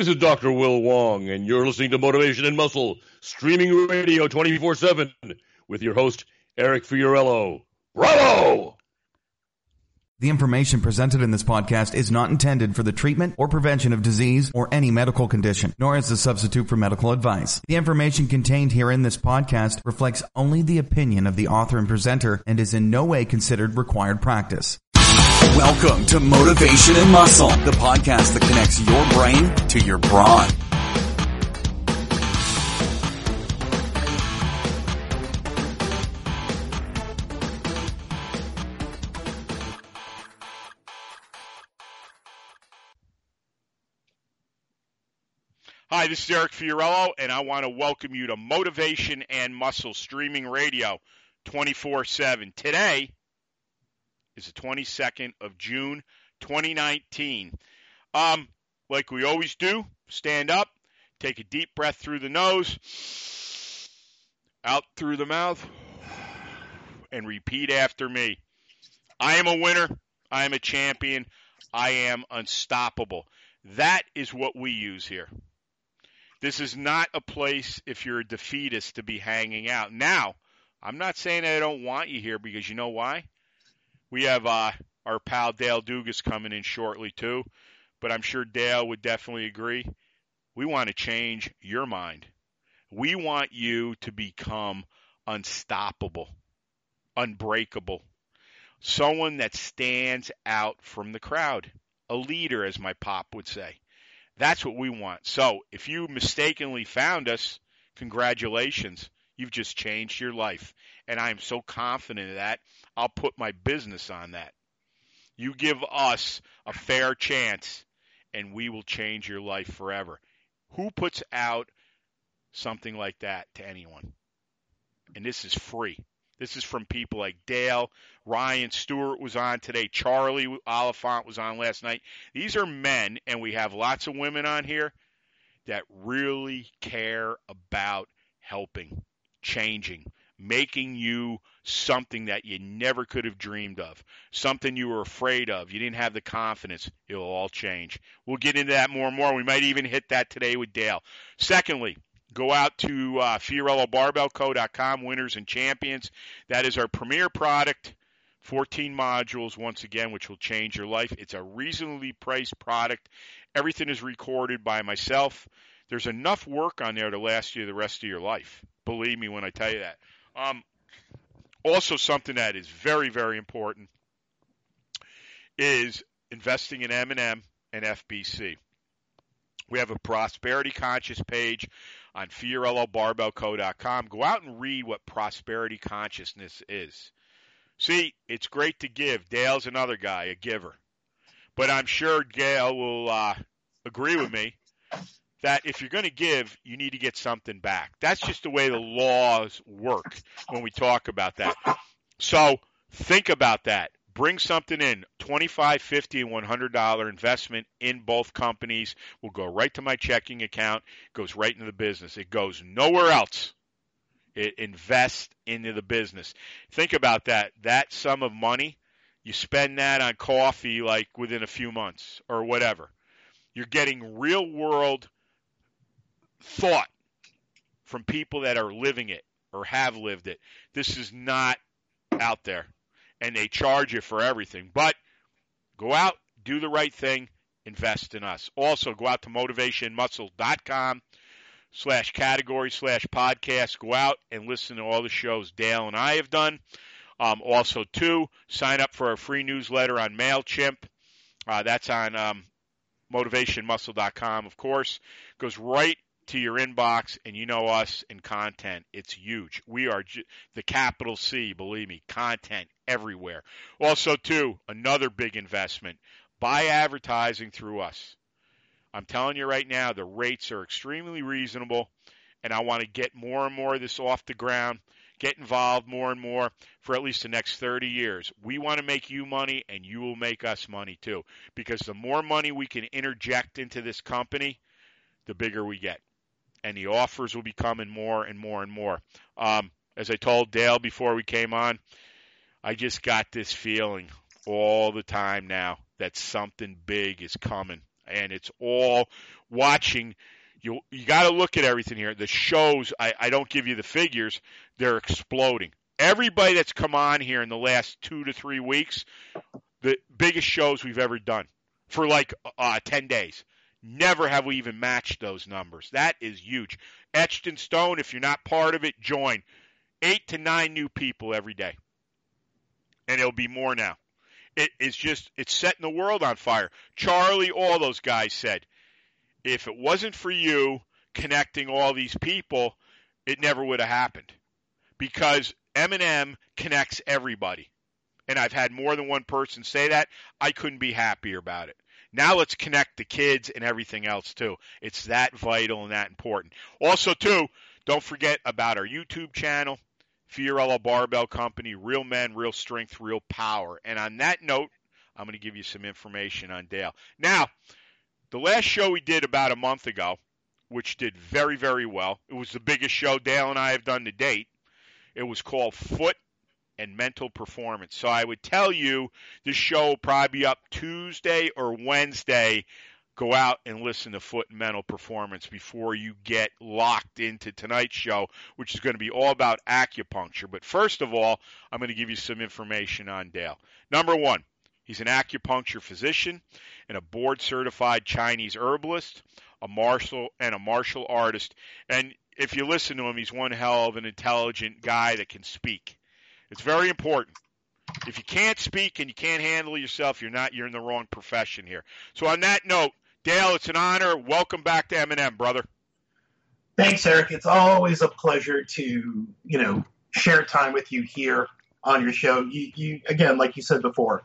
This is Dr. Will Wong, and you're listening to Motivation and Muscle, streaming radio 24 7 with your host, Eric Fiorillo. Bravo! The information presented in this podcast is not intended for the treatment or prevention of disease or any medical condition, nor is a substitute for medical advice. The information contained here in this podcast reflects only the opinion of the author and presenter and is in no way considered required practice. Welcome to Motivation and Muscle, the podcast that connects your brain to your brawn. Hi, this is Eric Fiorillo, and I want to welcome you to Motivation and Muscle Streaming Radio 24 7. Today is the 22nd of June 2019. Um, like we always do, stand up, take a deep breath through the nose, out through the mouth, and repeat after me. I am a winner. I am a champion. I am unstoppable. That is what we use here. This is not a place if you're a defeatist to be hanging out. Now, I'm not saying I don't want you here because you know why? We have uh, our pal Dale Dugas coming in shortly too, but I'm sure Dale would definitely agree. We want to change your mind. We want you to become unstoppable, unbreakable, someone that stands out from the crowd, a leader, as my pop would say. That's what we want. So if you mistakenly found us, congratulations. You've just changed your life. And I am so confident of that. I'll put my business on that. You give us a fair chance, and we will change your life forever. Who puts out something like that to anyone? And this is free. This is from people like Dale, Ryan Stewart was on today, Charlie Oliphant was on last night. These are men, and we have lots of women on here that really care about helping, changing, making you something that you never could have dreamed of, something you were afraid of. You didn't have the confidence. It will all change. We'll get into that more and more. We might even hit that today with Dale. Secondly, Go out to uh, FiorilloBarbellCo.com, winners and champions. That is our premier product. 14 modules, once again, which will change your life. It's a reasonably priced product. Everything is recorded by myself. There's enough work on there to last you the rest of your life. Believe me when I tell you that. Um, also, something that is very, very important is investing in M&M and FBC. We have a prosperity conscious page on FiorilloBarbellCo.com. Go out and read what prosperity consciousness is. See, it's great to give. Dale's another guy, a giver. But I'm sure Dale will uh, agree with me that if you're going to give, you need to get something back. That's just the way the laws work when we talk about that. So think about that. Bring something in 25 50 and 100 dollar investment in both companies will go right to my checking account goes right into the business. It goes nowhere else. It invests into the business. Think about that. That sum of money you spend that on coffee like within a few months or whatever. You're getting real world thought from people that are living it or have lived it this is not out there and they charge you for everything. But go out, do the right thing, invest in us. Also, go out to motivationmuscle.com slash category slash podcast. Go out and listen to all the shows Dale and I have done. Um, also, too, sign up for our free newsletter on MailChimp. Uh, that's on um, motivationmuscle.com, of course. Goes right to your inbox, and you know us in content. It's huge. We are the capital C, believe me, content everywhere. Also, too, another big investment buy advertising through us. I'm telling you right now, the rates are extremely reasonable, and I want to get more and more of this off the ground, get involved more and more for at least the next 30 years. We want to make you money, and you will make us money too, because the more money we can interject into this company, the bigger we get and the offers will be coming more and more and more. Um, as I told Dale before we came on, I just got this feeling all the time now that something big is coming. and it's all watching. You you got to look at everything here. The shows, I, I don't give you the figures, they're exploding. Everybody that's come on here in the last two to three weeks, the biggest shows we've ever done for like uh, 10 days. Never have we even matched those numbers. That is huge. Etched in stone, if you're not part of it, join. Eight to nine new people every day. And it'll be more now. It is just, it's setting the world on fire. Charlie, all those guys said, if it wasn't for you connecting all these people, it never would have happened. Because M&M connects everybody. And I've had more than one person say that. I couldn't be happier about it. Now let's connect the kids and everything else too. It's that vital and that important. Also, too, don't forget about our YouTube channel, Fiorillo Barbell Company, Real Men, Real Strength, Real Power. And on that note, I'm going to give you some information on Dale. Now, the last show we did about a month ago, which did very, very well, it was the biggest show Dale and I have done to date. It was called Foot and mental performance. So I would tell you the show will probably be up Tuesday or Wednesday. Go out and listen to Foot and Mental Performance before you get locked into tonight's show, which is going to be all about acupuncture. But first of all, I'm going to give you some information on Dale. Number one, he's an acupuncture physician and a board certified Chinese herbalist, a martial and a martial artist. And if you listen to him, he's one hell of an intelligent guy that can speak. It's very important. If you can't speak and you can't handle yourself, you're not you're in the wrong profession here. So on that note, Dale, it's an honor. Welcome back to M&M, brother. Thanks, Eric. It's always a pleasure to you know share time with you here on your show. You, you again, like you said before,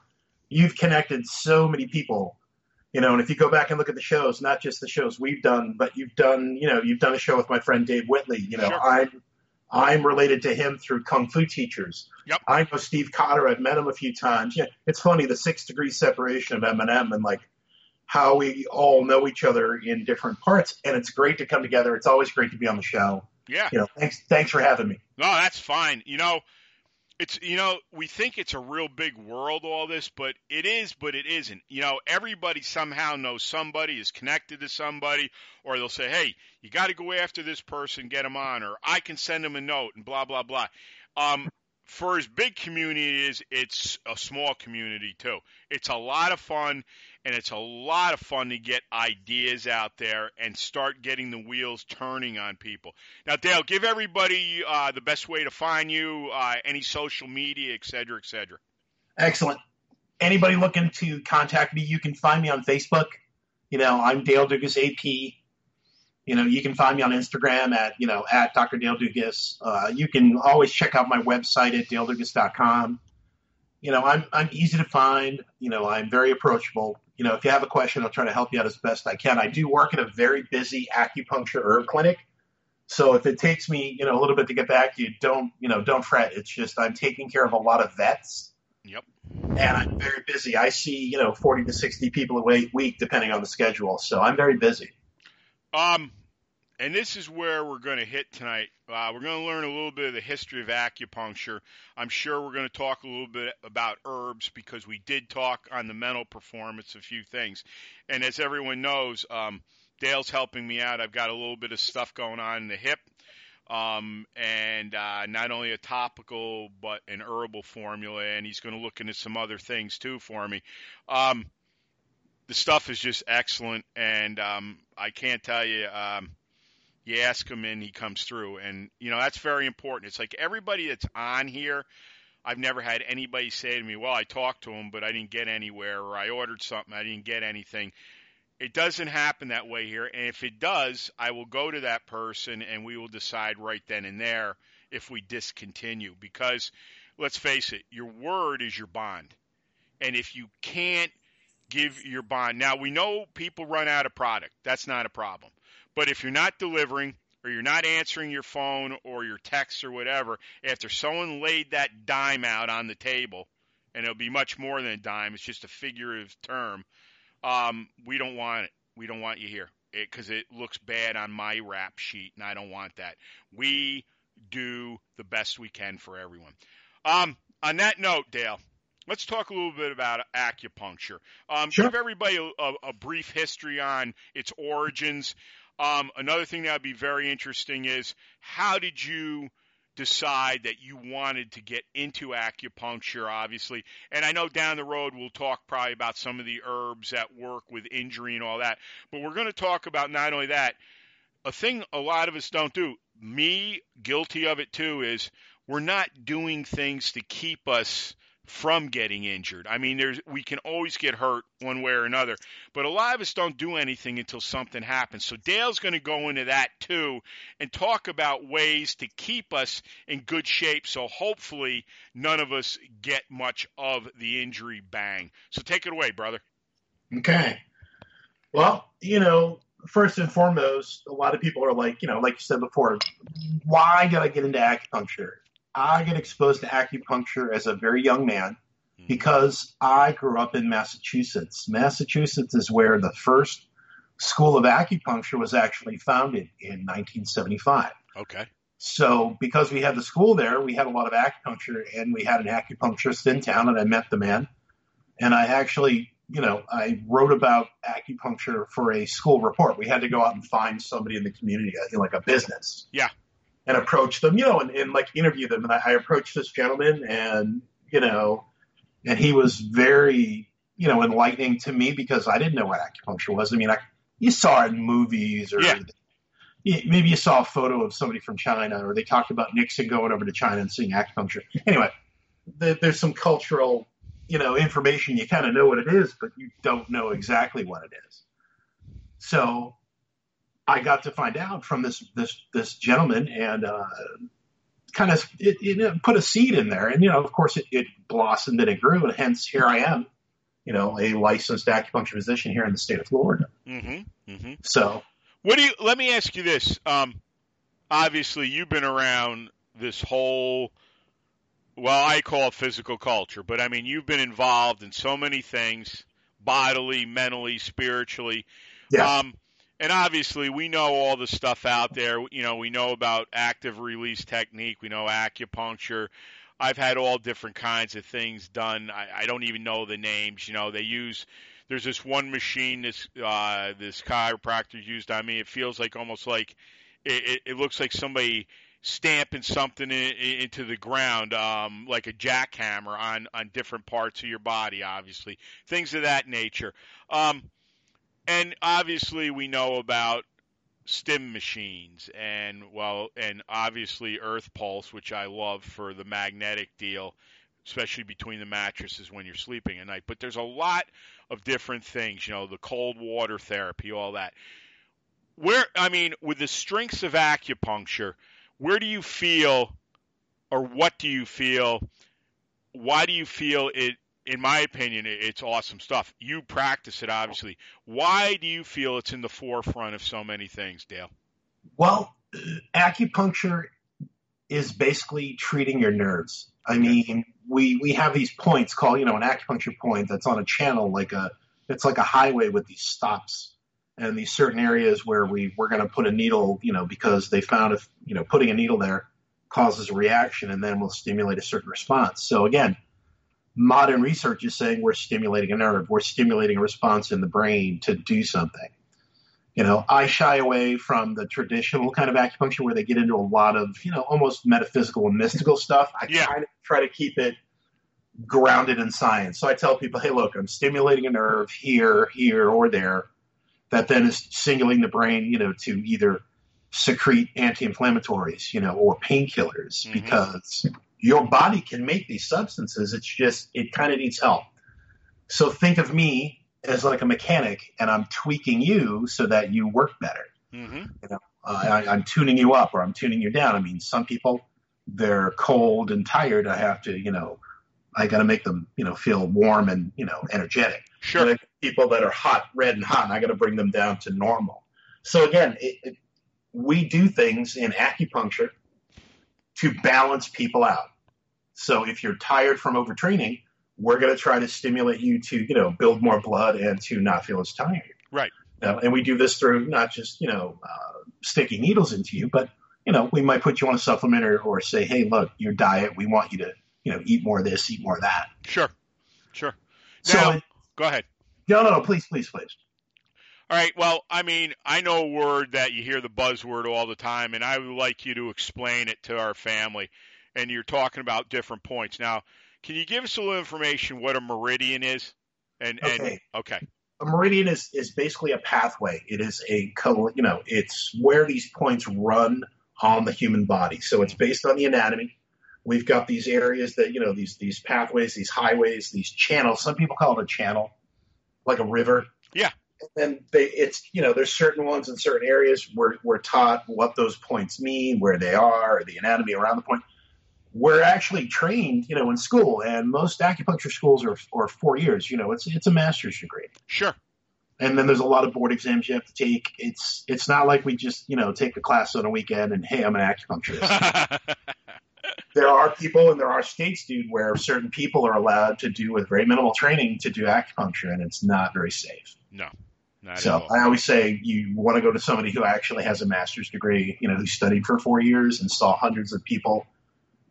you've connected so many people. You know, and if you go back and look at the shows, not just the shows we've done, but you've done, you know, you've done a show with my friend Dave Whitley. You know, Sure. I'm I'm related to him through kung fu teachers. Yep. I know Steve Cotter. I've met him a few times. Yeah, it's funny the six degree separation of M&M and like how we all know each other in different parts, and it's great to come together. It's always great to be on the show. Yeah. You know, thanks thanks for having me. No, that's fine. You know, it's you know, we think it's a real big world all this, but it is, but it isn't. You know, everybody somehow knows somebody is connected to somebody or they'll say, "Hey, you got to go after this person, get them on," or I can send them a note and blah blah blah. Um for as big community is, it's a small community too. It's a lot of fun, and it's a lot of fun to get ideas out there and start getting the wheels turning on people. Now, Dale, give everybody uh, the best way to find you, uh, any social media, et cetera, et cetera. Excellent. Anybody looking to contact me, you can find me on Facebook. You know, I'm Dale Dugas AP. You know, you can find me on Instagram at, you know, at Dr. Dale Dugas. Uh, you can always check out my website at daledugas.com. You know, I'm, I'm easy to find. You know, I'm very approachable. You know, if you have a question, I'll try to help you out as best I can. I do work at a very busy acupuncture herb clinic. So if it takes me, you know, a little bit to get back to you, don't, you know, don't fret. It's just I'm taking care of a lot of vets Yep. and I'm very busy. I see, you know, 40 to 60 people a week, week depending on the schedule. So I'm very busy. Um, and this is where we're going to hit tonight. Uh, we're going to learn a little bit of the history of acupuncture. I'm sure we're going to talk a little bit about herbs because we did talk on the mental performance a few things. And as everyone knows, um, Dale's helping me out. I've got a little bit of stuff going on in the hip. Um, and uh, not only a topical, but an herbal formula, and he's going to look into some other things too for me. Um, the stuff is just excellent, and um, I can't tell you. You ask him, and he comes through, and you know that's very important. It's like everybody that's on here. I've never had anybody say to me, "Well, I talked to him, but I didn't get anywhere," or "I ordered something, I didn't get anything." It doesn't happen that way here, and if it does, I will go to that person, and we will decide right then and there if we discontinue. Because let's face it, your word is your bond, and if you can't give your bond. Now, we know people run out of product. That's not a problem. But if you're not delivering or you're not answering your phone or your texts or whatever, after someone laid that dime out on the table, and it'll be much more than a dime, it's just a figurative term, um, we don't want it. We don't want you here because it, it looks bad on my rap sheet, and I don't want that. We do the best we can for everyone. Um, on that note, Dale, let's talk a little bit about acupuncture. Um, Sure. Give everybody a, a, a brief history on its origins. Um, another thing that would be very interesting is how did you decide that you wanted to get into acupuncture, obviously? And I know down the road we'll talk probably about some of the herbs that work with injury and all that, but we're going to talk about not only that, a thing a lot of us don't do, me guilty of it too, is we're not doing things to keep us from getting injured. I mean, there's we can always get hurt one way or another, but a lot of us don't do anything until something happens. So Dale's going to go into that too and talk about ways to keep us in good shape. So hopefully none of us get much of the injury bang. So take it away, brother. Okay. Well, you know, first and foremost, a lot of people are like, you know, like you said before, why did I get into acupuncture? I get exposed to acupuncture as a very young man hmm. because I grew up in Massachusetts. Massachusetts is where the first school of acupuncture was actually founded in 1975. Okay. So, because we had the school there, we had a lot of acupuncture, and we had an acupuncturist in town, and I met the man. And I actually, you know, I wrote about acupuncture for a school report. We had to go out and find somebody in the community, like a business. Yeah. And approach them, you know, and, and like interview them. And I, I approached this gentleman, and you know, and he was very, you know, enlightening to me because I didn't know what acupuncture was. I mean, I you saw it in movies or Yeah. maybe you saw a photo of somebody from China, or they talked about Nixon going over to China and seeing acupuncture. Anyway, there, there's some cultural, you know, information. You kind of know what it is, but you don't know exactly what it is. So, I got to find out from this this this gentleman, and uh, kind of it, it put a seed in there, and you know, of course, it, it blossomed and it grew, and hence here I am, you know, a licensed acupuncture physician here in the state of Florida. Mm-hmm. Mm-hmm. So, What do you? Let me ask you this. Um, obviously, you've been around this whole. Well, I call it physical culture, but I mean, you've been involved in so many things, bodily, mentally, spiritually. Yeah. Um, and obviously, we know all the stuff out there. You know, we know about active release technique. We know acupuncture. I've had all different kinds of things done. I, I don't even know the names. You know, they use there's this one machine this uh, this chiropractor used on me. It feels like almost like it, it, it looks like somebody stamping something in, in, into the ground, um, like a jackhammer on on different parts of your body. Obviously, things of that nature. Um, and obviously, we know about stim machines and well, and obviously Earth Pulse, which I love for the magnetic deal, especially between the mattresses when you're sleeping at night. But there's a lot of different things, you know, the cold water therapy, all that. Where, I mean, with the strengths of acupuncture, where do you feel, or what do you feel? Why do you feel it? In my opinion, it's awesome stuff. You practice it, obviously. Why do you feel it's in the forefront of so many things, Dale? Well, acupuncture is basically treating your nerves. I mean, we we have these points called, you know, an acupuncture point that's on a channel like a it's like a highway with these stops and these certain areas where we we're going to put a needle, you know, because they found if, you know, putting a needle there causes a reaction and then will stimulate a certain response. So again, modern research is saying we're stimulating a nerve, we're stimulating a response in the brain to do something you know, I shy away from the traditional kind of acupuncture where they get into a lot of, you know, almost metaphysical and mystical stuff. I Yeah. kind of try to keep it grounded in science. So I tell people, hey, look, I'm stimulating a nerve here, here, or there that then is singling the brain, you know, to either secrete anti-inflammatories, you know, or painkillers Mhm. because your body can make these substances. It's just, it kind of needs help. So think of me as like a mechanic and I'm tweaking you so that you work better. Mm-hmm. Uh, I, I'm tuning you up or I'm tuning you down. I mean, some people, they're cold and tired. I have to, you know, I got to make them, you know, feel warm and, you know, energetic. Sure. People that are hot, red, and hot, and I got to bring them down to normal. So again, it, it, we do things in acupuncture to balance people out. So if you're tired from overtraining, we're going to try to stimulate you to, you know, build more blood and to not feel as tired. Right. Uh, and we do this through not just, you know, uh, sticking needles into you, but, you know, we might put you on a supplement or, or say, hey, look, your diet, we want you to, you know, eat more of this, eat more of that. Sure. Sure. So, Now, it- go ahead. no, no, no, please, please, please. All right. Well, I mean, I know a word that you hear the buzzword all the time, and I would like you to explain it to our family. And you're talking about different points. Now, can you give us a little information what a meridian is? And and Okay. okay. a meridian is, is basically a pathway. It is a you know it's where these points run on the human body. So it's based on the anatomy. We've got these areas that you know these these pathways, these highways, these channels. Some people call it a channel, like a river. Yeah. And they, it's you know there's certain ones in certain areas where we're taught what those points mean, where they are, the anatomy around the point. We're actually trained, you know, in school, and most acupuncture schools are, are four years. You know, it's it's a master's degree Sure. and then there's a lot of board exams you have to take. It's it's not like we just you know take a class on a weekend and hey I'm an acupuncturist. there are people and there are states, dude, where certain people are allowed to do with very minimal training to do acupuncture, and it's not very safe. No. So. I always say you want to go to somebody who actually has a master's degree, you know, who studied for four years and saw hundreds of people,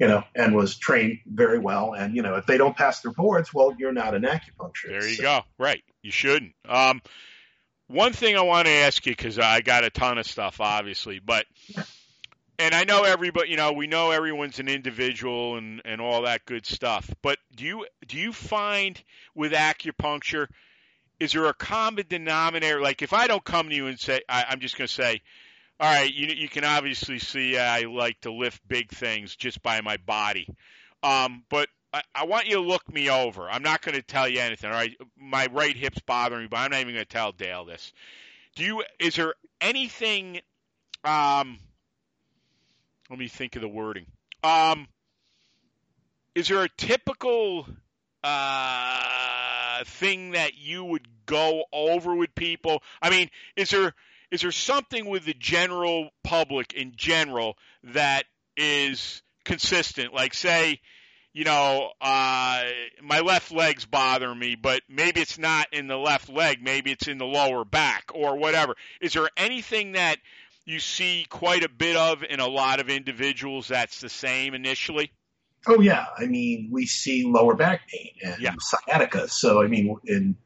you know, and was trained very well. And you know, if they don't pass their boards, well, you're not an acupuncturist. There you So- go. Right. You shouldn't. Um, one thing I want to ask you because I got a ton of stuff, obviously, but and I know everybody. You know, we know everyone's an individual and and all that good stuff. But do you do you find with acupuncture, is there a common denominator? Like, if I don't come to you and say, I, I'm just going to say. All right, you you can obviously see I like to lift big things just by my body, um, but I, I want you to look me over. I'm not going to tell you anything. All right, my right hip's bothering me, but I'm not even going to tell Dale this. Do you? Is there anything? Um, let me think of the wording. Um, is there a typical uh, thing that you would go over with people? I mean, is there is there something with the general public in general that is consistent? Like, say, you know, uh, my left leg's bother me, but maybe it's not in the left leg, maybe it's in the lower back or whatever. Is there anything that you see quite a bit of in a lot of individuals that's the same initially? Oh yeah, I mean we see lower back pain and Yeah. sciatica. So I mean, in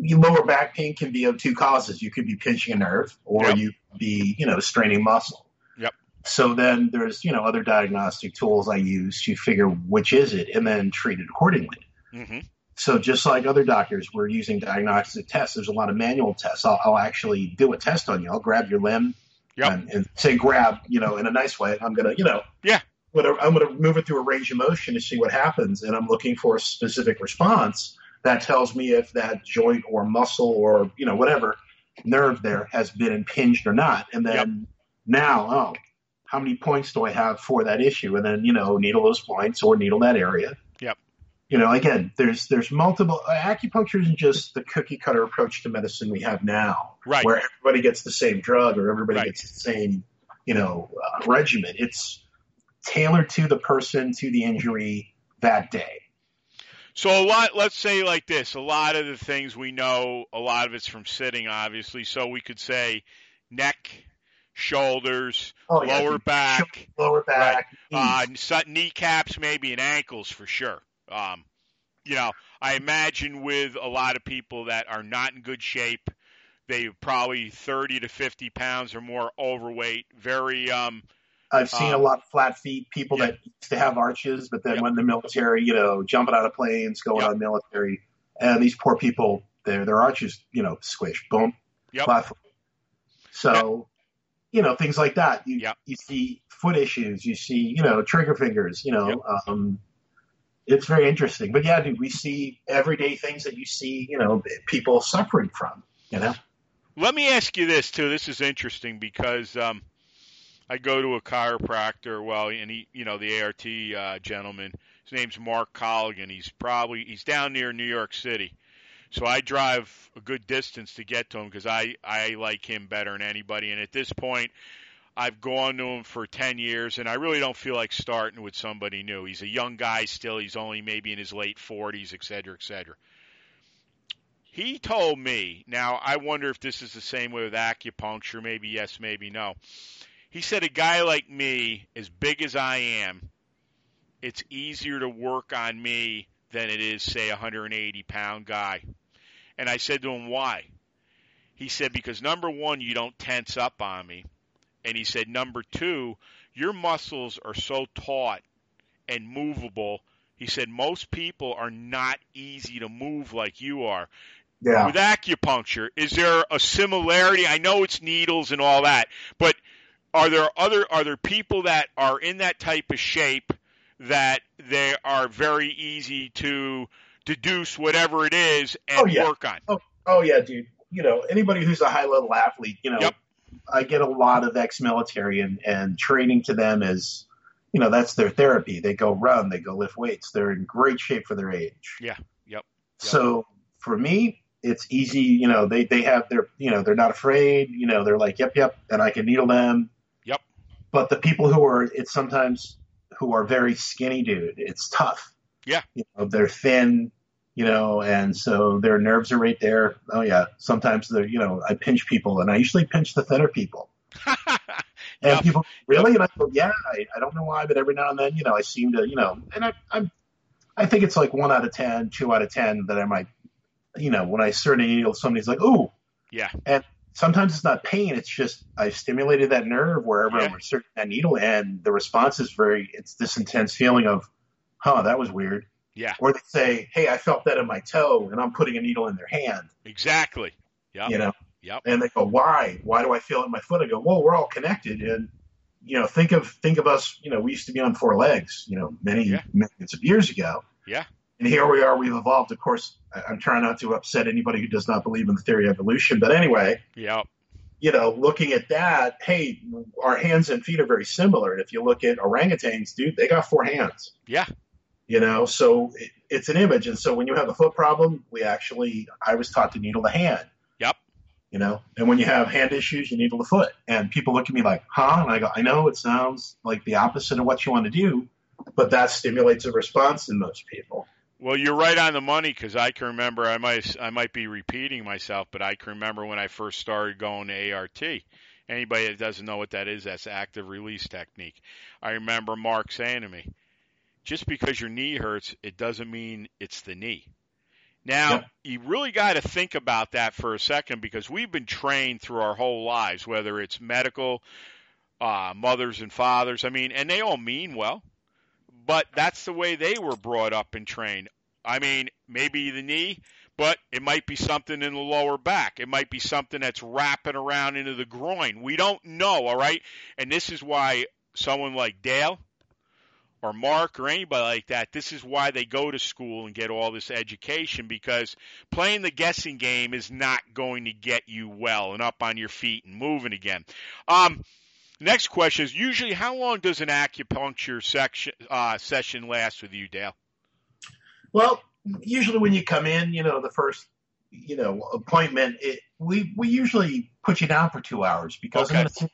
lower back pain can be of two causes. You could be pinching a nerve, or Yep. you be you know straining muscle. Yep. So then there's you know other diagnostic tools I use to figure which is it, and then treat it accordingly. hmm So just like other doctors, we're using diagnostic tests. There's a lot of manual tests. I'll, I'll actually do a test on you. I'll grab your limb Yep. and, and say grab, you know, in a nice way. I'm gonna, you know, Yeah. Gonna, I'm gonna move it through a range of motion to see what happens, and I'm looking for a specific response that tells me if that joint or muscle or you know whatever nerve there has been impinged or not. And then now, oh, how many points do I have for that issue? And then you know, needle those points or needle that area Yep. you know, again, there's there's multiple. Acupuncture isn't just the cookie cutter approach to medicine we have now, Right. where everybody gets the same drug or everybody Right. gets the same, you know, uh, regimen. It's tailored to the person, to the injury that day. So a lot, let's say like this, a lot of the things we know, a lot of it's from sitting, obviously. So we could say neck, shoulders, Oh, yeah, lower back, Lower back, uh, knees. kn- kneecaps, maybe, and ankles for sure. Um, you know, I imagine with a lot of people that are not in good shape, they probably 30 to 50 pounds or more overweight, very, um, I've seen um, a lot of flat feet people yeah. that used to have arches, but then Yep. when the military, you know, jumping out of planes, going Yep. on military, and these poor people, their their arches, you know, squish, boom, Yep. flat foot. So, you know, things like that. You you see foot issues, you see, you know, trigger fingers, you know. Um, it's very interesting, but yeah, dude, we see everyday things that you see, you know, people suffering from. You know, Let me ask you this too. This is interesting because um, I go to a chiropractor. Well, and he, you know, the ART uh, gentleman. His name's Mark Colligan. He's probably he's down near New York City, so I drive a good distance to get to him because I I like him better than anybody. And at this point, I've gone to him for ten years, and I really don't feel like starting with somebody new. He's a young guy still. He's only maybe in his late forties, et cetera, et cetera. He told me, now I wonder if this is the same way with acupuncture, maybe yes, maybe no. He said a guy like me, as big as I am, it's easier to work on me than it is, say, a 180 pound guy. And I said to him, why? He said, because number one, you don't tense up on me. And he said, number two, your muscles are so taut and movable. He said, most people are not easy to move like you are. Yeah. With acupuncture, is there a similarity? I know it's needles and all that, but are there other are there people that are in that type of shape that they are very easy to deduce whatever it is and Oh, yeah. work on? Oh, oh yeah, dude. You know, anybody who's a high level athlete, you know, Yep. I get a lot of ex military and, and training to them is you know, that's their therapy. They go run, they go lift weights. They're in great shape for their age. Yeah. Yep. So for me, it's easy, you know, they, they have their you know, they're not afraid, you know, they're like, Yep, yep, and I can needle them. But the people who are it's sometimes who are very skinny dude, it's tough. Yeah. You know, they're thin, you know, and so their nerves are right there. Oh yeah. Sometimes they're, you know, I pinch people and I usually pinch the thinner people. And Yep. people really, and I go, yeah, I, I don't know why, but every now and then, you know, I seem to, you know, and I, I'm, I think it's like one out of ten, two out of ten that I might, you know, when I start a needle, somebody's like, ooh, yeah. and sometimes it's not pain, it's just I've stimulated that nerve wherever Yeah. I'm inserting that needle, and the response is very, it's this intense feeling of, huh, that was weird. Yeah. Or they say, hey, I felt that in my toe, and I'm putting a needle in their hand, Exactly. Yeah. you know, Yep. and they go, "Why? Why do I feel it in my foot?" I go, "Well, we're all connected." And you know, think of think of us. You know, we used to be on four legs. You know, many Yeah. millions of years ago. Yeah. And here we are. We've evolved. Of course, I'm trying not to upset anybody who does not believe in the theory of evolution. But anyway, Yep. you know, looking at that, hey, our hands and feet are very similar. And if you look at orangutans, dude, they got four hands. Yeah. You know, so it, it's an image. And so when you have a foot problem, we actually, I was taught to needle the hand. Yep. You know, and when you have hand issues, you needle the foot. And people look at me like, huh? And I go, I know it sounds like the opposite of what you want to do, but that stimulates a response in most people. Well, you're right on the money because I can remember. I might I might be repeating myself, but I can remember when I first started going to ART. Anybody that doesn't know what that is, that's active release technique. I remember Mark saying to me, "Just because your knee hurts, it doesn't mean it's the knee." Now, Yep. you really got to think about that for a second because we've been trained through our whole lives, whether it's medical, uh, mothers and fathers. I mean, and they all mean well, but that's the way they were brought up and trained. I mean, maybe the knee, but it might be something in the lower back. It might be something that's wrapping around into the groin. We don't know, all right? And this is why someone like Dale or Mark or anybody like that, this is why they go to school and get all this education because playing the guessing game is not going to get you well and up on your feet and moving again. Um, next question is usually how long does an acupuncture section, uh, session last with you, Dale? Well, usually when you come in, you know, the first, you know, appointment, it, we we usually put you down for two hours because Okay. I'm going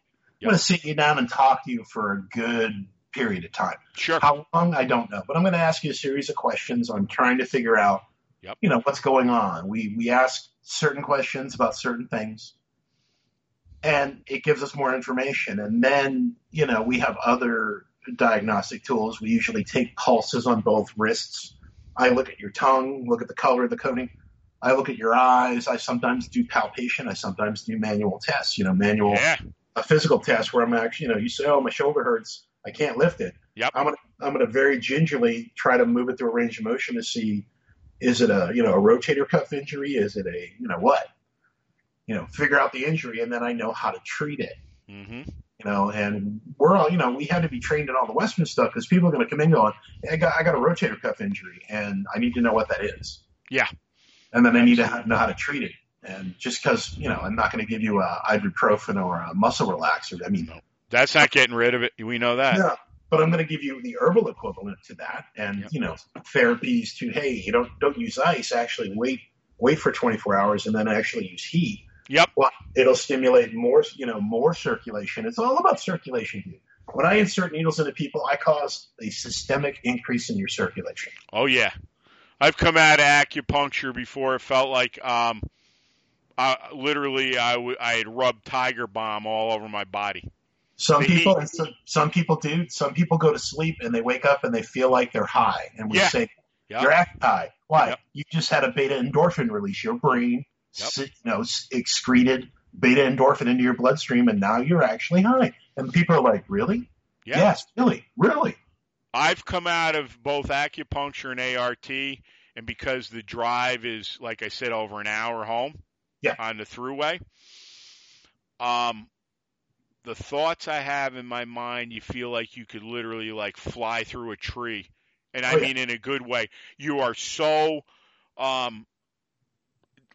to to sit you down and talk to you for a good period of time. Sure. How long? I don't know, but I'm going to ask you a series of questions. I'm trying to figure out, Yep. you know, what's going on. We we ask certain questions about certain things, and it gives us more information. And then, you know, we have other diagnostic tools. We usually take pulses on both wrists. I look at your tongue, look at the color of the coating. I look at your eyes. I sometimes do palpation. I sometimes do manual tests. You know, manual Yeah. a physical test where I'm actually, you know, you say, oh, my shoulder hurts, I can't lift it. Yep. I'm gonna I'm gonna very gingerly try to move it through a range of motion to see, is it a you know a rotator cuff injury? Is it a you know what? You know, figure out the injury and then I know how to treat it. hmm You know, and we're all you know we had to be trained in all the Western stuff because people are going to come in going, hey, I got I got a rotator cuff injury and I need to know what that is. Yeah. And then I need to know how to treat it. And just because you know I'm not going to give you a ibuprofen or a muscle relaxer, I mean That's not getting rid of it. We know that. Yeah. but I'm going to give you the herbal equivalent to that, and Yep. you know, therapies to hey, you don't don't use ice. Actually, wait wait for 24 hours and then actually use heat. Yep. Well, it'll stimulate more, you know, more circulation. It's all about circulation. dude. When I insert needles into people, I cause a systemic increase in your circulation. Oh yeah, I've come out of acupuncture before. It felt like um, I, literally I, w- I had rubbed Tiger Balm all over my body. Some The people, and some, some people do. Some people go to sleep and they wake up and they feel like they're high, and we Yeah. say Yep. You're acting high. Why? Yep. You just had a beta endorphin release. Your brain, Yep. you know, excreted beta endorphin into your bloodstream, and now you're actually high. And people are like, "Really? Yeah. Yes, really, really." I've come out of both acupuncture and ART, and because the drive is, like I said, over an hour home Yeah. on the throughway, um, the thoughts I have in my mind, you feel like you could literally like fly through a tree, and I Oh, yeah. mean in a good way. You are so, um,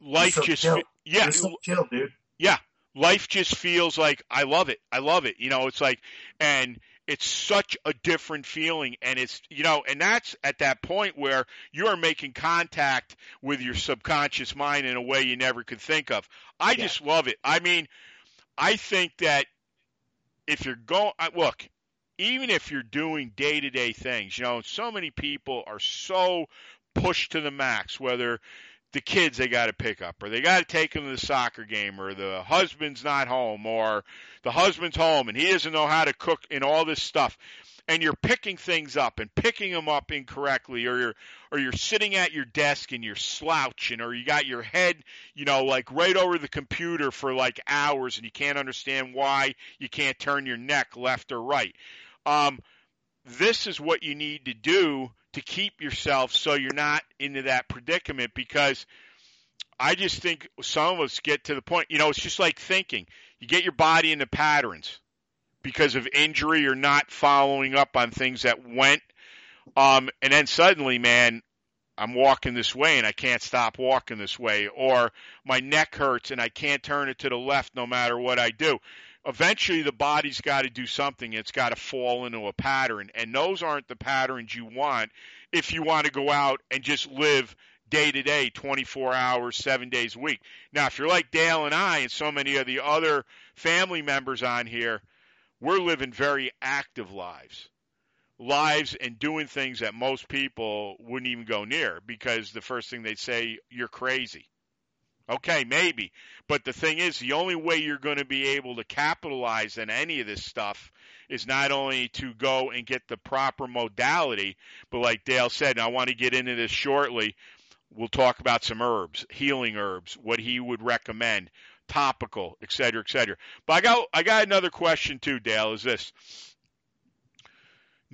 life just, yeah, You're so chill, dude. yeah, life just feels like I love it. I love it. You know, it's like, and it's such a different feeling. And it's, you know, and that's at that point where you are making contact with your subconscious mind in a way you never could think of. I Yeah. just love it. I mean, I think that if you're going, look, even if you're doing day to day things, you know, so many people are so pushed to the max, whether the kids they got to pick up, or they got to take them to the soccer game, or the husband's not home, or the husband's home and he doesn't know how to cook, and all this stuff. And you're picking things up and picking them up incorrectly, or you're or you're sitting at your desk and you're slouching, or you got your head, you know, like right over the computer for like hours, and you can't understand why you can't turn your neck left or right. Um, this is what you need to do to keep yourself so you're not into that predicament because I just think some of us get to the point, you know, it's just like thinking. You get your body into patterns because of injury or not following up on things that went. Um, and then suddenly, man, I'm walking this way and I can't stop walking this way, or my neck hurts and I can't turn it to the left no matter what I do. Eventually, the body's got to do something. It's got to fall into a pattern, and those aren't the patterns you want if you want to go out and just live day to day, 24 hours, seven days a week. Now, if you're like Dale and I and so many of the other family members on here, we're living very active lives. Lives and doing things that most people wouldn't even go near because the first thing they'd say, you're crazy. Okay, maybe. But the thing is, the only way you're going to be able to capitalize on any of this stuff is not only to go and get the proper modality, but like Dale said, and I want to get into this shortly, we'll talk about some herbs, healing herbs, what he would recommend, topical, et cetera, et cetera. But I got I got another question too, Dale, is this.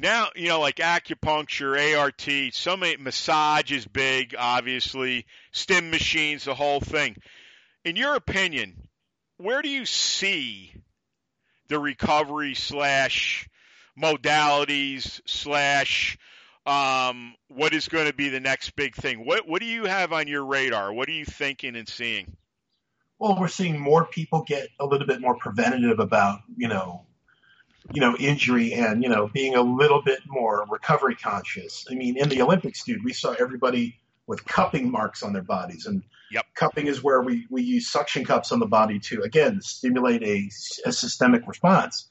Now, you know, like acupuncture, ART, so many massage is big, obviously, stim machines, the whole thing. In your opinion, where do you see the recovery slash modalities slash um, what is going to be the next big thing? What what do you have on your radar? What are you thinking and seeing? Well, we're seeing more people get a little bit more preventative about, you know, you know, injury and, you know, being a little bit more recovery conscious. I mean, in the Olympics, dude, we saw everybody with cupping marks on their bodies. And Yep. cupping is where we, we use suction cups on the body to, again, stimulate a, a systemic response.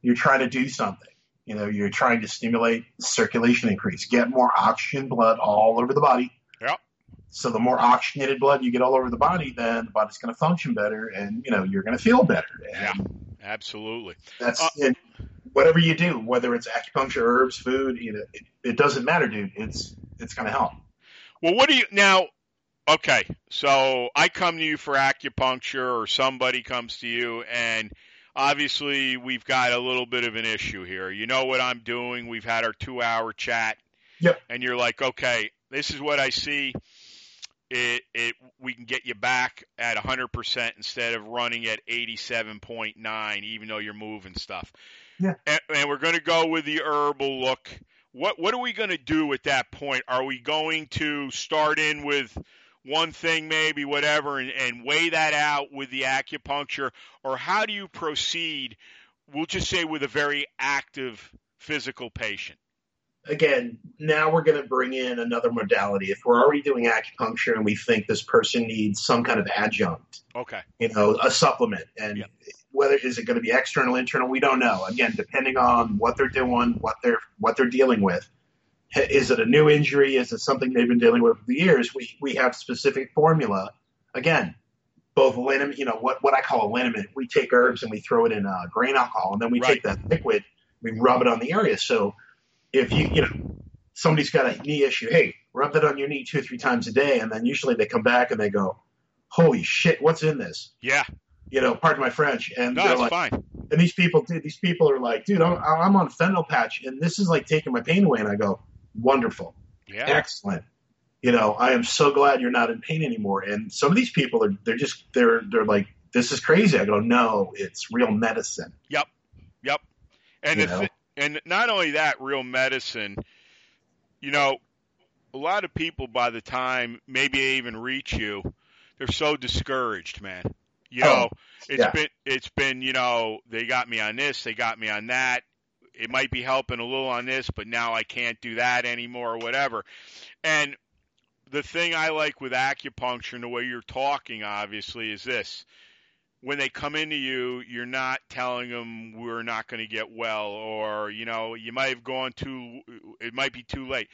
You're trying to do something. You know, you're trying to stimulate circulation increase, get more oxygen blood all over the body. Yep. So the more oxygenated blood you get all over the body, then the body's going to function better, and you know you're going to feel better. And Yeah. Absolutely. that's Uh, and whatever you do, whether it's acupuncture, herbs, food, you know, it, it doesn't matter, dude. It's it's going to help. Well, what do you now? Okay, so I come to you for acupuncture, or somebody comes to you, and obviously we've got a little bit of an issue here. You know what I'm doing. We've had our two-hour chat, Yep. and you're like, okay, this is what I see. It, it, we can get you back at 100% instead of running at 87.9, even though you're moving stuff. Yeah. And, and we're going to go with the herbal look. What what are we going to do at that point? Are we going to start in with one thing, maybe whatever, and, and weigh that out with the acupuncture, or how do you proceed? We'll just say with a very active physical patient. Again, now we're going to bring in another modality. If we're already doing acupuncture and we think this person needs some kind of adjunct, Okay. you know, a supplement, and Yep. whether is it going to be external, internal, we don't know. Again, depending on what they're doing, what they're what they're dealing with. Is it a new injury? Is it something they've been dealing with for the years? We we have specific formula. Again, both liniment, you know, what what I call a liniment. We take herbs and we throw it in uh, grain alcohol, and then we Right. take that liquid, we rub it on the area. So if you you know somebody's got a knee issue, hey, rub that on your knee two or three times a day, and then usually they come back and they go, "Holy shit, what's in this?" Yeah. You know, pardon my French, and No, they're like, fine. and these people, dude, these people are like, dude, I'm, I'm on fentanyl patch, and this is like taking my pain away, and I go, wonderful, Yeah. excellent. You know, I am so glad you're not in pain anymore. And some of these people are, they're just, they're, they're like, this is crazy. I go, no, it's real medicine. Yep. Yep. And You know? And not only that, real medicine. You know, a lot of people by the time maybe they even reach you, they're so discouraged, man. You Oh, know, it's yeah. been it's been you know they got me on this, they got me on that. It might be helping a little on this, but now I can't do that anymore or whatever. And the thing I like with acupuncture and the way you're talking, obviously, is this when they come into you, you're not telling them we're not going to get well, or you know, you might have gone too. It might be too late.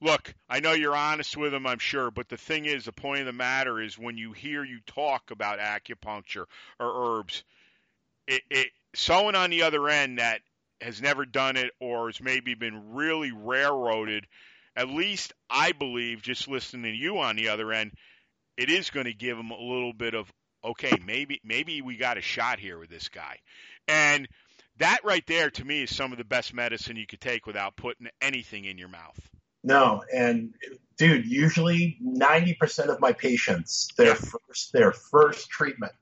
Look, I know you're honest with them, I'm sure, but the thing is, the point of the matter is when you hear you talk about acupuncture or herbs, it, it someone on the other end that has never done it or has maybe been really railroaded. At least I believe, just listening to you on the other end, it is going to give them a little bit of okay, maybe maybe we got a shot here with this guy. And that right there to me is some of the best medicine you could take without putting anything in your mouth. No, and dude, usually ninety percent of my patients, their first their first treatment,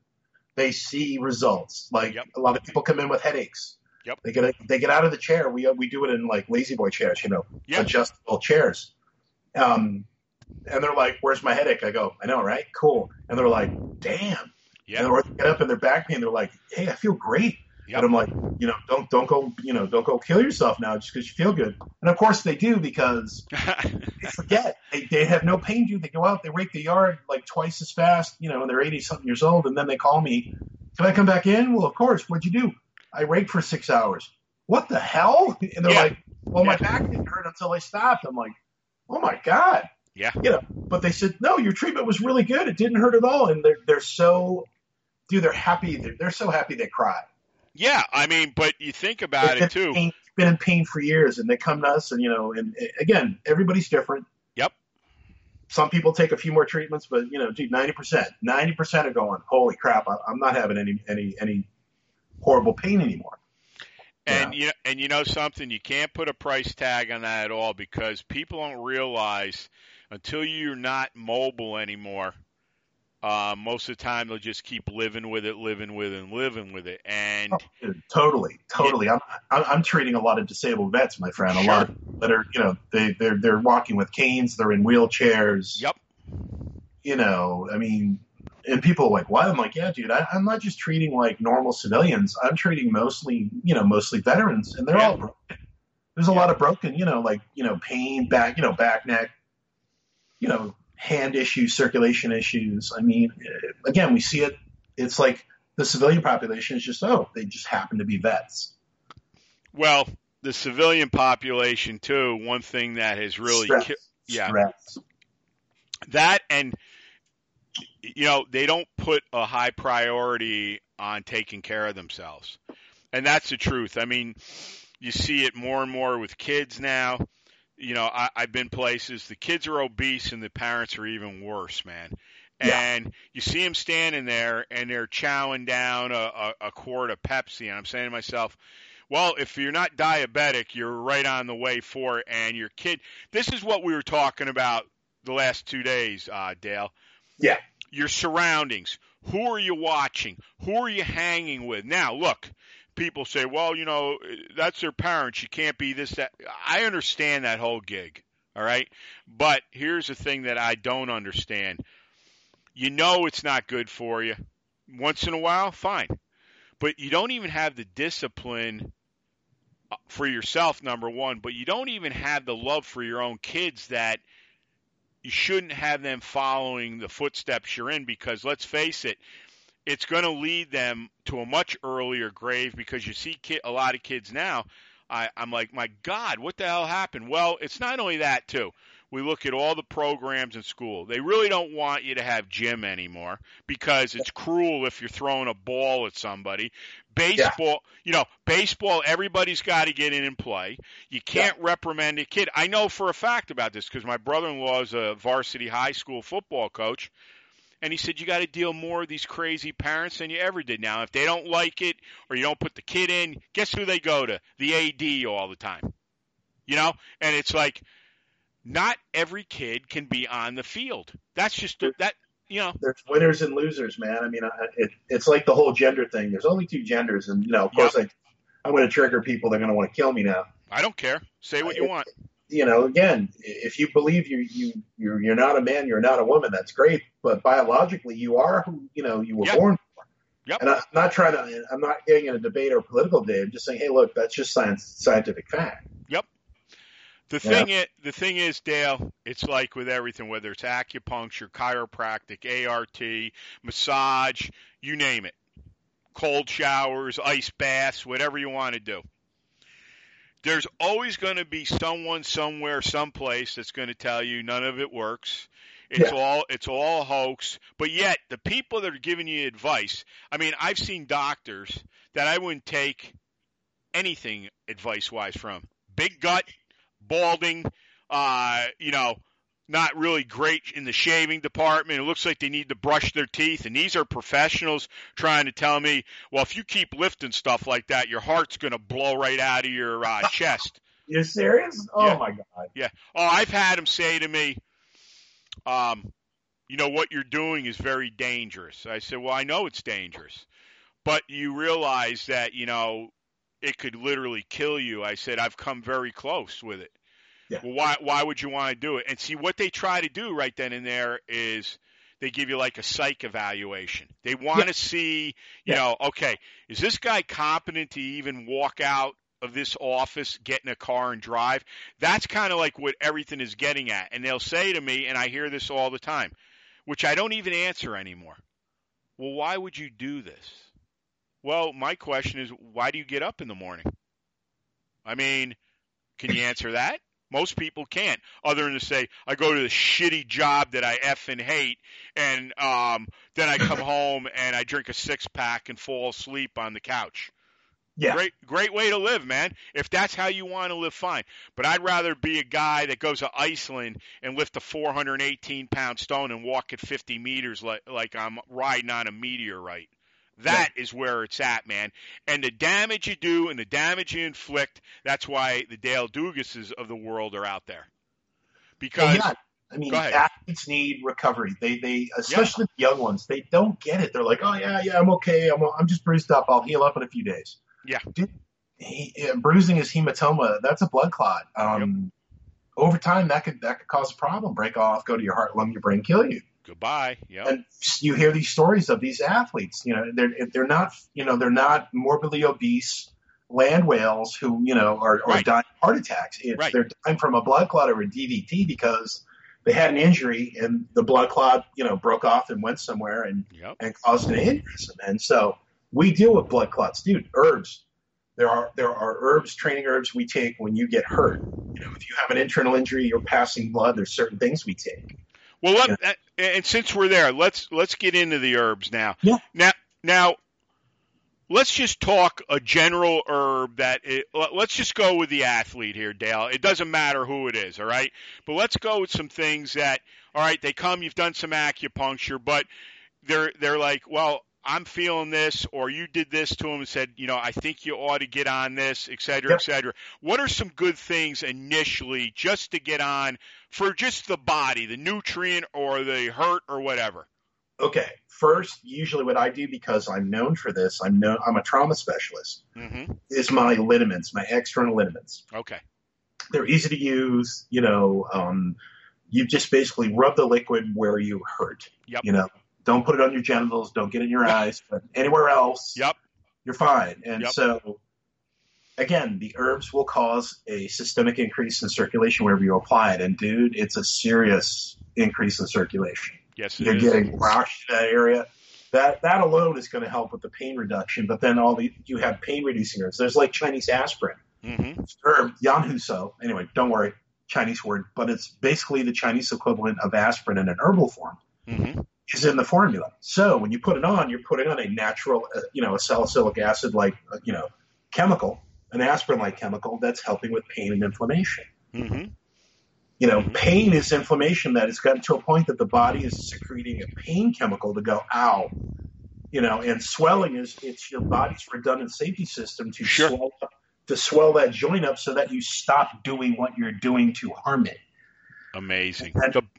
they see results. Like Yep. a lot of people come in with headaches. Yep. They get they get out of the chair. We we do it in like lazy boy chairs, you know, Yeah. adjustable chairs. Um, and they're like, "Where's my headache?" I go, "I know, right? Cool." And they're like, "Damn." Yeah. And they get up in their back pain. They're like, "Hey, I feel great." Yep. And I'm like, you know, don't don't go, you know, don't go kill yourself now just because you feel good. And of course they do because they forget. They, they have no pain due. They go out, they rake the yard like twice as fast, you know, and they're 80 something years old. And then they call me, can I come back in? Well, of course. What'd you do? I raked for six hours. What the hell? And they're Yeah. like, well, my back didn't hurt until I stopped. I'm like, oh my God. Yeah. You know, but they said, no, your treatment was really good. It didn't hurt at all. And they're, they're so, dude, they're happy. They're, they're so happy they cry. yeah, I mean, but you think about They've it too. in pain- been in pain for years, and they come to us, and you know, and again, everybody's different. Yep. Some people take a few more treatments, but you know, dude, ninety percent, ninety percent are going, holy crap, I, I'm not having any any any horrible pain anymore. And you know, and you know something, you can't put a price tag on that at all because people don't realize until you're not mobile anymore. Uh, most of the time, they'll just keep living with it, living with it, and living with it. And Oh, dude, totally, totally. I'm, I'm I'm treating a lot of disabled vets, my friend. A Sure. lot that are, you know, they they're they're walking with canes, they're in wheelchairs. yep, you know, I mean, and people are like, "Why?" I'm like, yeah, dude, I, I'm not just treating like normal civilians. I'm treating mostly, you know, mostly veterans, and they're Yeah. all broken. There's a lot of broken, you know, like, you know, pain, back, you know, back, neck, you know, hand issues, circulation issues. I mean, eh, again, we see it. It's like the civilian population is just, oh, they just happen to be vets. Well, the civilian population too. One thing that has really Stress, ki- yeah. stress. that and you know they don't put a high priority on taking care of themselves and that's the truth i mean you see it more and more with kids now you know I, i've been places the kids are obese and the parents are even worse man Yeah. and you see them standing there and they're chowing down a, a, a quart of pepsi and i'm saying to myself well, if you're not diabetic, you're right on the way for it. And your kid, this is what we were talking about the last two days, uh, Dale. Yeah. Your surroundings. Who are you watching? Who are you hanging with? Now, look, people say, well, you know, that's their parents. You can't be this, that. I understand that whole gig. All right. But here's the thing that I don't understand. You know it's not good for you. Once in a while, fine. But you don't even have the discipline uh, for yourself, number one, but you don't even have the love for your own kids that you shouldn't have them following the footsteps you're in because let's face it, it's going to lead them to a much earlier grave because you see ki- a lot of kids now. I, I'm like, my God, what the hell happened? Well, it's not only that, too. we look at all the programs in school. They really don't want you to have gym anymore because it's cruel if you're throwing a ball at somebody. Baseball, you know, baseball, everybody's got to get in and play. You can't reprimand a kid. I know for a fact about this because my brother in law is a varsity high school football coach. And he said, You got to deal more with these crazy parents than you ever did now. If they don't like it or you don't put the kid in, guess who they go to? The AD all the time. You know? And it's like, not every kid can be on the field. That's just that you know. There's winners and losers, man. I mean, I, it, it's like the whole gender thing. There's only two genders, and you know, of course, yep. I, I'm going to trigger people. They're going to want to kill me now. I don't care. Say what you want. You know, again, if you believe you you you're, you're not a man, you're not a woman. That's great, but biologically, you are who you know you were yep. born for. Yep. And I'm not trying to. I'm not getting in a debate or political debate. I'm just saying, hey, look, that's just science, scientific fact. Yep. The thing is, the thing is, Dale, it's like with everything, whether it's acupuncture, chiropractic, ART, massage, you name it, cold showers, ice baths, whatever you want to do. There's always going to be someone somewhere, someplace that's going to tell you none of it works. It's yeah. all it's all a hoax. But yet, the people that are giving you advice, I mean, I've seen doctors that I wouldn't take anything advice wise from. Big gut, balding, uh, you know, not really great in the shaving department. It looks like they need to brush their teeth. And these are professionals trying to tell me, well, if you keep lifting stuff like that, your heart's going to blow right out of your uh, chest. You're serious? Oh yeah. my god. Yeah. Oh, I've had them say to me, um, you know what you're doing is very dangerous. I said, well, I know it's dangerous, but you realize that you know it could literally kill you. I said, I've come very close with it. Yeah. Well, why why would you want to do it? And see what they try to do right then and there is they give you like a psych evaluation. They want yeah. to see, you yeah. know, okay, is this guy competent to even walk out of this office, get in a car and drive? That's kind of like what everything is getting at. And they'll say to me, and I hear this all the time, which I don't even answer anymore. Well, why would you do this? Well, my question is, why do you get up in the morning? I mean, can you answer that? Most people can't, other than to say, I go to the shitty job that I f and hate, and um, then I come home and I drink a six pack and fall asleep on the couch. Yeah. Great, great way to live, man. If that's how you want to live, fine. But I'd rather be a guy that goes to Iceland and lift a 418 pound stone and walk at 50 meters like like I'm riding on a meteorite. That yeah. is where it's at, man. And the damage you do and the damage you inflict, that's why the Dale Dugases of the world are out there. Because yeah, I mean, athletes need recovery. They, they, especially yeah. the young ones, they don't get it. They're like, oh yeah, yeah, I'm okay. I'm, I'm just bruised up. I'll heal up in a few days. Yeah. Dude, he, bruising is hematoma. That's a blood clot. Um, yep. Over time, that could that could cause a problem. Break off, go to your heart, lung, your brain, kill you. Goodbye. Yeah. And you hear these stories of these athletes. You know, they're they're not you know they're not morbidly obese land whales who you know are, are right. dying of heart attacks. It's, right. They're dying from a blood clot or a DVT because they had an injury and the blood clot you know broke off and went somewhere and yep. and caused an aneurysm. And so we deal with blood clots, dude. Herbs. There are there are herbs, training herbs we take when you get hurt. You know, if you have an internal injury, you're passing blood. There's certain things we take. Well, let, yeah. and since we're there, let's let's get into the herbs now. Yeah. Now, now, let's just talk a general herb that. It, let's just go with the athlete here, Dale. It doesn't matter who it is, all right. But let's go with some things that, all right, they come. You've done some acupuncture, but they're they're like, well, I'm feeling this, or you did this to him and said, you know, I think you ought to get on this, et cetera, yep. et cetera. What are some good things initially just to get on for just the body, the nutrient or the hurt or whatever? Okay, first, usually what I do because I'm known for this, I'm known, I'm a trauma specialist, mm-hmm. is my liniments, my external liniments. Okay. They're easy to use. You know, um, you just basically rub the liquid where you hurt. Yep. You know, don't put it on your genitals. Don't get it in your eyes. But anywhere else, yep, you're fine. And yep. so, again, the herbs will cause a systemic increase in circulation wherever you apply it. And dude, it's a serious increase in circulation. Yes, you're is. getting rushed in that area. That that alone is going to help with the pain reduction. But then all the you have pain reducing herbs. There's like Chinese aspirin, mm-hmm. herb Yanhusuo. Anyway, don't worry. Chinese word, but it's basically the Chinese equivalent of aspirin in an herbal form. hmm Is in the formula. So when you put it on, you're putting on a natural, uh, you know, a salicylic acid like, uh, you know, chemical, an aspirin like chemical that's helping with pain and inflammation. hmm You know, Mhm. pain is inflammation that has gotten to a point that the body is secreting a pain chemical to go, ow. You know, and swelling is it's your body's redundant safety system to Sure. swell up, to swell that joint up so that you stop doing what you're doing to harm it. Amazing. And-.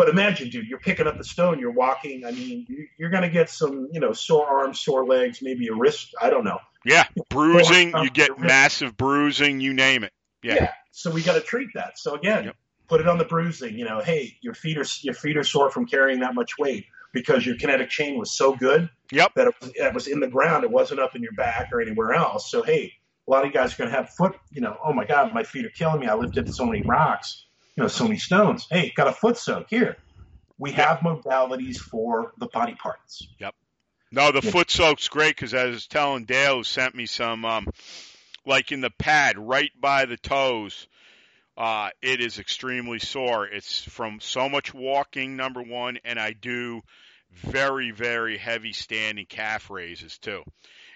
But imagine, dude, you're picking up the stone, you're walking. I mean, you- you're going to get some, you know, sore arms, sore legs, maybe a wrist. I don't know. yeah, bruising. You get massive bruising. You name it. Yeah. So we got to treat that. So again, Yep. put it on the bruising. You know, hey, your feet are your feet are sore from carrying that much weight because your kinetic chain was so good Yep. that it was, it was in the ground. It wasn't up in your back or anywhere else. So hey, a lot of you guys are going to have foot. You know, oh my God, my feet are killing me. I lifted so many rocks. You know, so many stones. Hey, got a foot soak here. We have modalities for the body parts. Yep. No, the foot soak's great because I was telling Dale who sent me some, um, like in the pad right by the toes. Uh, it is extremely sore. It's from so much walking, number one, and I do very, very heavy standing calf raises too.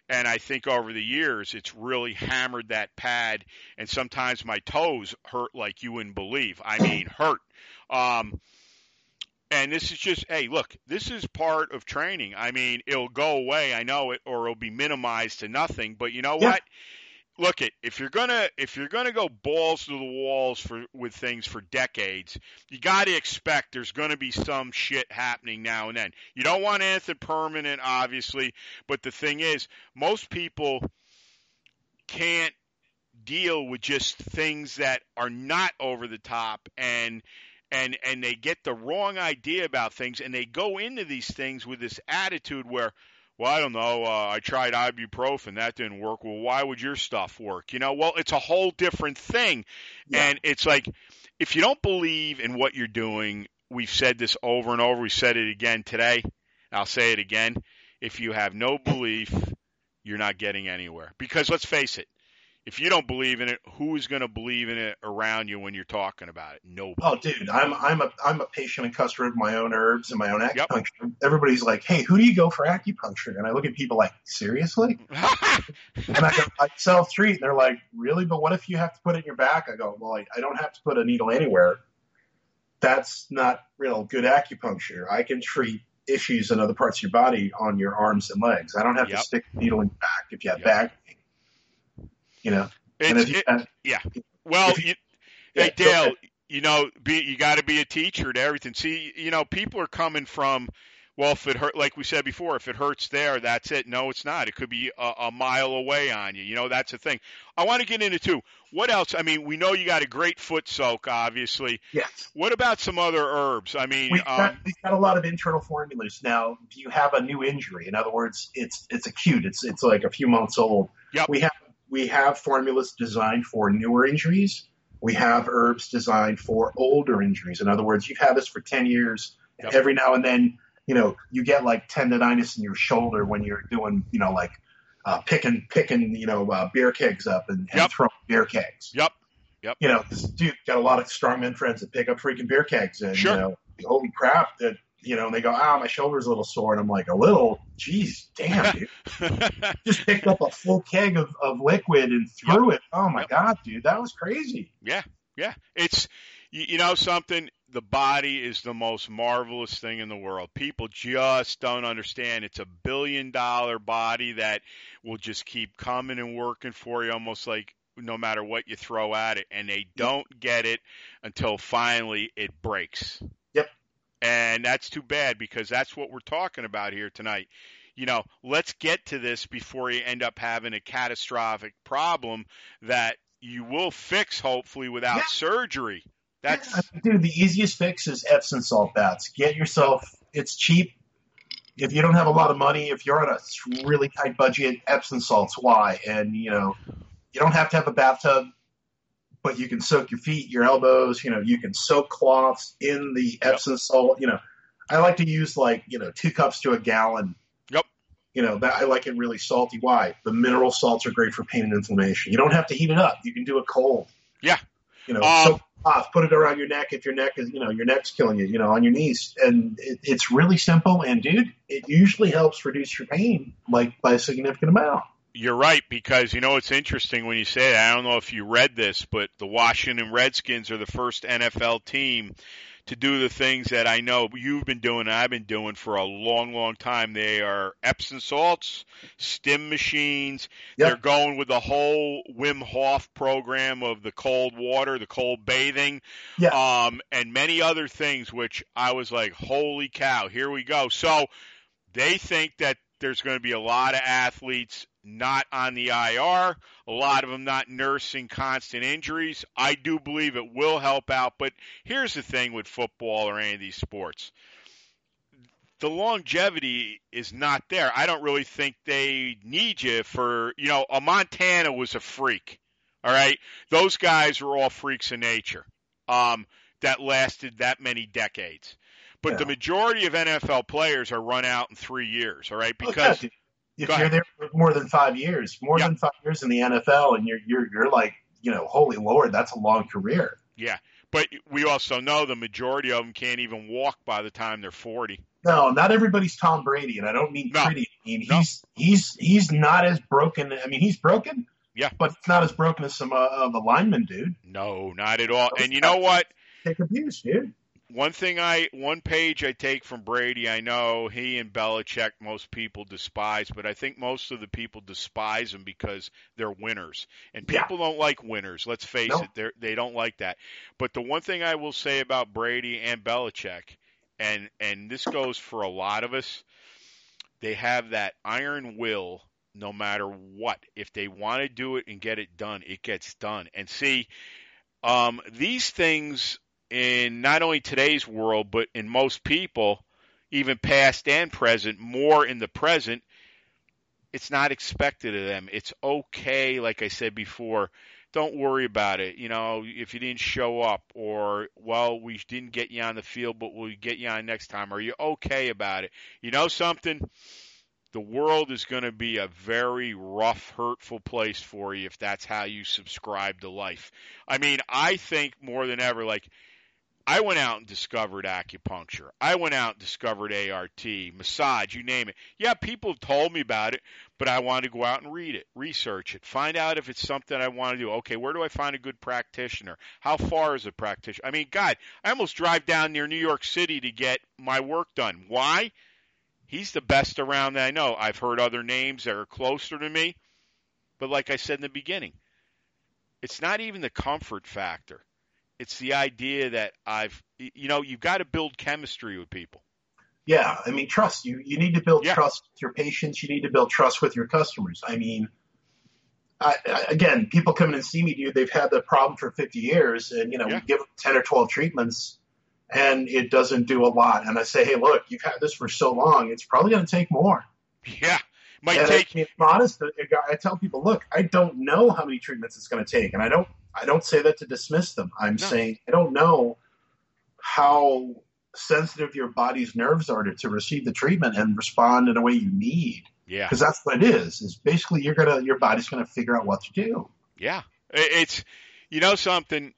And I think over the years, it's really hammered that pad, and sometimes my toes hurt like you wouldn't believe. I mean, hurt. Um, and this is just, hey, look, this is part of training. I mean, it'll go away, I know it, or it'll be minimized to nothing. But you know Yeah. what? Look it, if you're gonna if you're gonna go balls to the walls for with things for decades, you got to expect there's gonna be some shit happening now and then. You don't want anything permanent, obviously, but the thing is, most people can't deal with just things that are not over the top and and and they get the wrong idea about things and they go into these things with this attitude where well i don't know. Uh, i tried ibuprofen. That didn't work. Well why would your stuff work? You know well it's a whole different thing. Yeah. and it's like if you don't believe in what you're doing we've said this over and over. We said it again today. I'll say it again. If you have no belief you're not getting anywhere. Because let's face it if you don't believe in it, who is going to believe in it around you when you're talking about it? Nobody. Oh, dude, I'm I'm a I'm a patient and customer of my own herbs and my own Yep. acupuncture. Everybody's like, "Hey, who do you go for acupuncture?" And I look at people like, "Seriously?" And I go, "I sell street." And they're like, "Really? But what if you have to put it in your back?" I go, "Well, I, I don't have to put a needle anywhere. That's not real good acupuncture. I can treat issues in other parts of your body on your arms and legs. I don't have Yep. to stick a needle in your back if you have Yep. back pain. You know, and if you it, have, well, if you- you, yeah, hey Dale, you know, be you got to be a teacher to everything. See, you know, people are coming from. Well, if it hurt, like we said before, if it hurts there, that's it. No, it's not. It could be a, a mile away on you. You know, that's the thing. I want to get into too. What else? I mean, we know you got a great foot soak, obviously. yes. What about some other herbs? I mean, We've got, um, we've got a lot of internal formulas now. Do you have a new injury? In other words, it's it's acute. It's it's like a few months old. Yep. We have we have formulas designed for newer injuries. We have herbs designed for older injuries. In other words, you've had this for ten years. and Yep. Every now and then, you know, you get like tendonitis in your shoulder when you're doing, you know, like uh, picking picking, you know, uh, beer kegs up and, and Yep. throwing beer kegs. yep. Yep. You know, 'cause, dude, got a lot of strongman friends that pick up freaking beer kegs and Sure. you know, holy crap that you know, and they go, ah, my shoulder's a little sore, and I'm like, a little, geez, damn, dude, just picked up a full keg of, of liquid and threw it. Oh my Yep. god, dude, that was crazy. Yeah, yeah. It's you, you know something. The body is the most marvelous thing in the world. People just don't understand. It's a billion dollar body that will just keep coming and working for you, almost like no matter what you throw at it, and they don't get it until finally it breaks. And that's too bad because that's what we're talking about here tonight. You know, let's get to this before you end up having a catastrophic problem that you will fix hopefully without Yeah. surgery. That's Yeah, dude, the easiest fix is Epsom salt baths. Get yourself, it's cheap. If you don't have a lot of money, if you're on a really tight budget, Epsom salt's why. And you know, you don't have to have a bathtub, but you can soak your feet, your elbows. You know, you can soak cloths in the Yep. Epsom salt. You know, I like to use like you know two cups to a gallon. Yep. You know, that I like it really salty. Why? The mineral salts are great for pain and inflammation. You don't have to heat it up. You can do it cold. Yeah. You know, Um, soak, off. Put it around your neck if your neck is, you know, your neck's killing you, you know, on your knees. And it, it's really simple. And dude, it usually helps reduce your pain, like by a significant amount. You're right because you know it's interesting when you say that. I don't know if you read this, but the Washington Redskins are the first NFL team to do the things that I know you've been doing and I've been doing for a long, long time. They are Epsom salts, stim machines. Yep. They're going with the whole Wim Hof program of the cold water, the cold bathing, Yeah. um, and many other things, which I was like, holy cow, here we go. So they think that there's going to be a lot of athletes not on the IR, a lot of them not nursing constant injuries. I do believe it will help out, but here's the thing with football or any of these sports. The longevity is not there. I don't really think they need you for, you know, a Montana was a freak. All right. Those guys were all freaks of nature. Um, that lasted that many decades. But Yeah. the majority of NFL players are run out in three years, all right? Because yeah, if you're there for more than five years, more Yeah. than five years in the NFL, and you're you're you're like, you know, holy lord, that's a long career. Yeah, but we also know the majority of them can't even walk by the time they're 40. No, not everybody's Tom Brady, and I don't mean No. pretty. I mean No. he's he's he's not as broken. I mean he's broken. Yeah. but it's not as broken as some uh, of the linemen, dude. No, not at all. And you know what? Take abuse, dude. One thing I, one page I take from Brady, I know he and Belichick most people despise, but I think most of the people despise him because they're winners. And Yeah. people don't like winners. Let's face No. it, they they don't like that. But the one thing I will say about Brady and Belichick, and and this goes for a lot of us, they have that iron will no matter what. If they want to do it and get it done, it gets done. And see, um, these things in not only today's world, but in most people, even past and present, more in the present, it's not expected of them. It's okay, like I said before. Don't worry about it. You know, if you didn't show up, or well, we didn't get you on the field, but we'll get you on next time. Are you okay about it? You know something? The world is going to be a very rough, hurtful place for you if that's how you subscribe to life. I mean, I think more than ever, like I went out and discovered acupuncture. I went out and discovered ART, massage, you name it. Yeah, people told me about it, but I wanted to go out and read it, research it, find out if it's something I want to do. Okay, where do I find a good practitioner? How far is a practitioner? I mean, God, I almost drive down near New York City to get my work done. Why? He's the best around that I know. I've heard other names that are closer to me, but like I said in the beginning, it's not even the comfort factor it's the idea that I've, you know, you've got to build chemistry with people. Yeah, I mean, trust. You you need to build Yeah. trust with your patients. You need to build trust with your customers. I mean, I, I, again, people come in and see me, dude. They've had the problem for 50 years, and you know, Yeah. we give them 10 or 12 treatments, and it doesn't do a lot. And I say, hey, look, you've had this for so long, it's probably going to take more. Yeah, might and take. I, mean, honest, I tell people, look, I don't know how many treatments it's going to take, and I don't, I don't say that to dismiss them. I'm No. saying I don't know how sensitive your body's nerves are to, to receive the treatment and respond in a way you need, Yeah, because that's what it is. Is basically you're gonna, your body's gonna figure out what to do. yeah. It's, you know, something.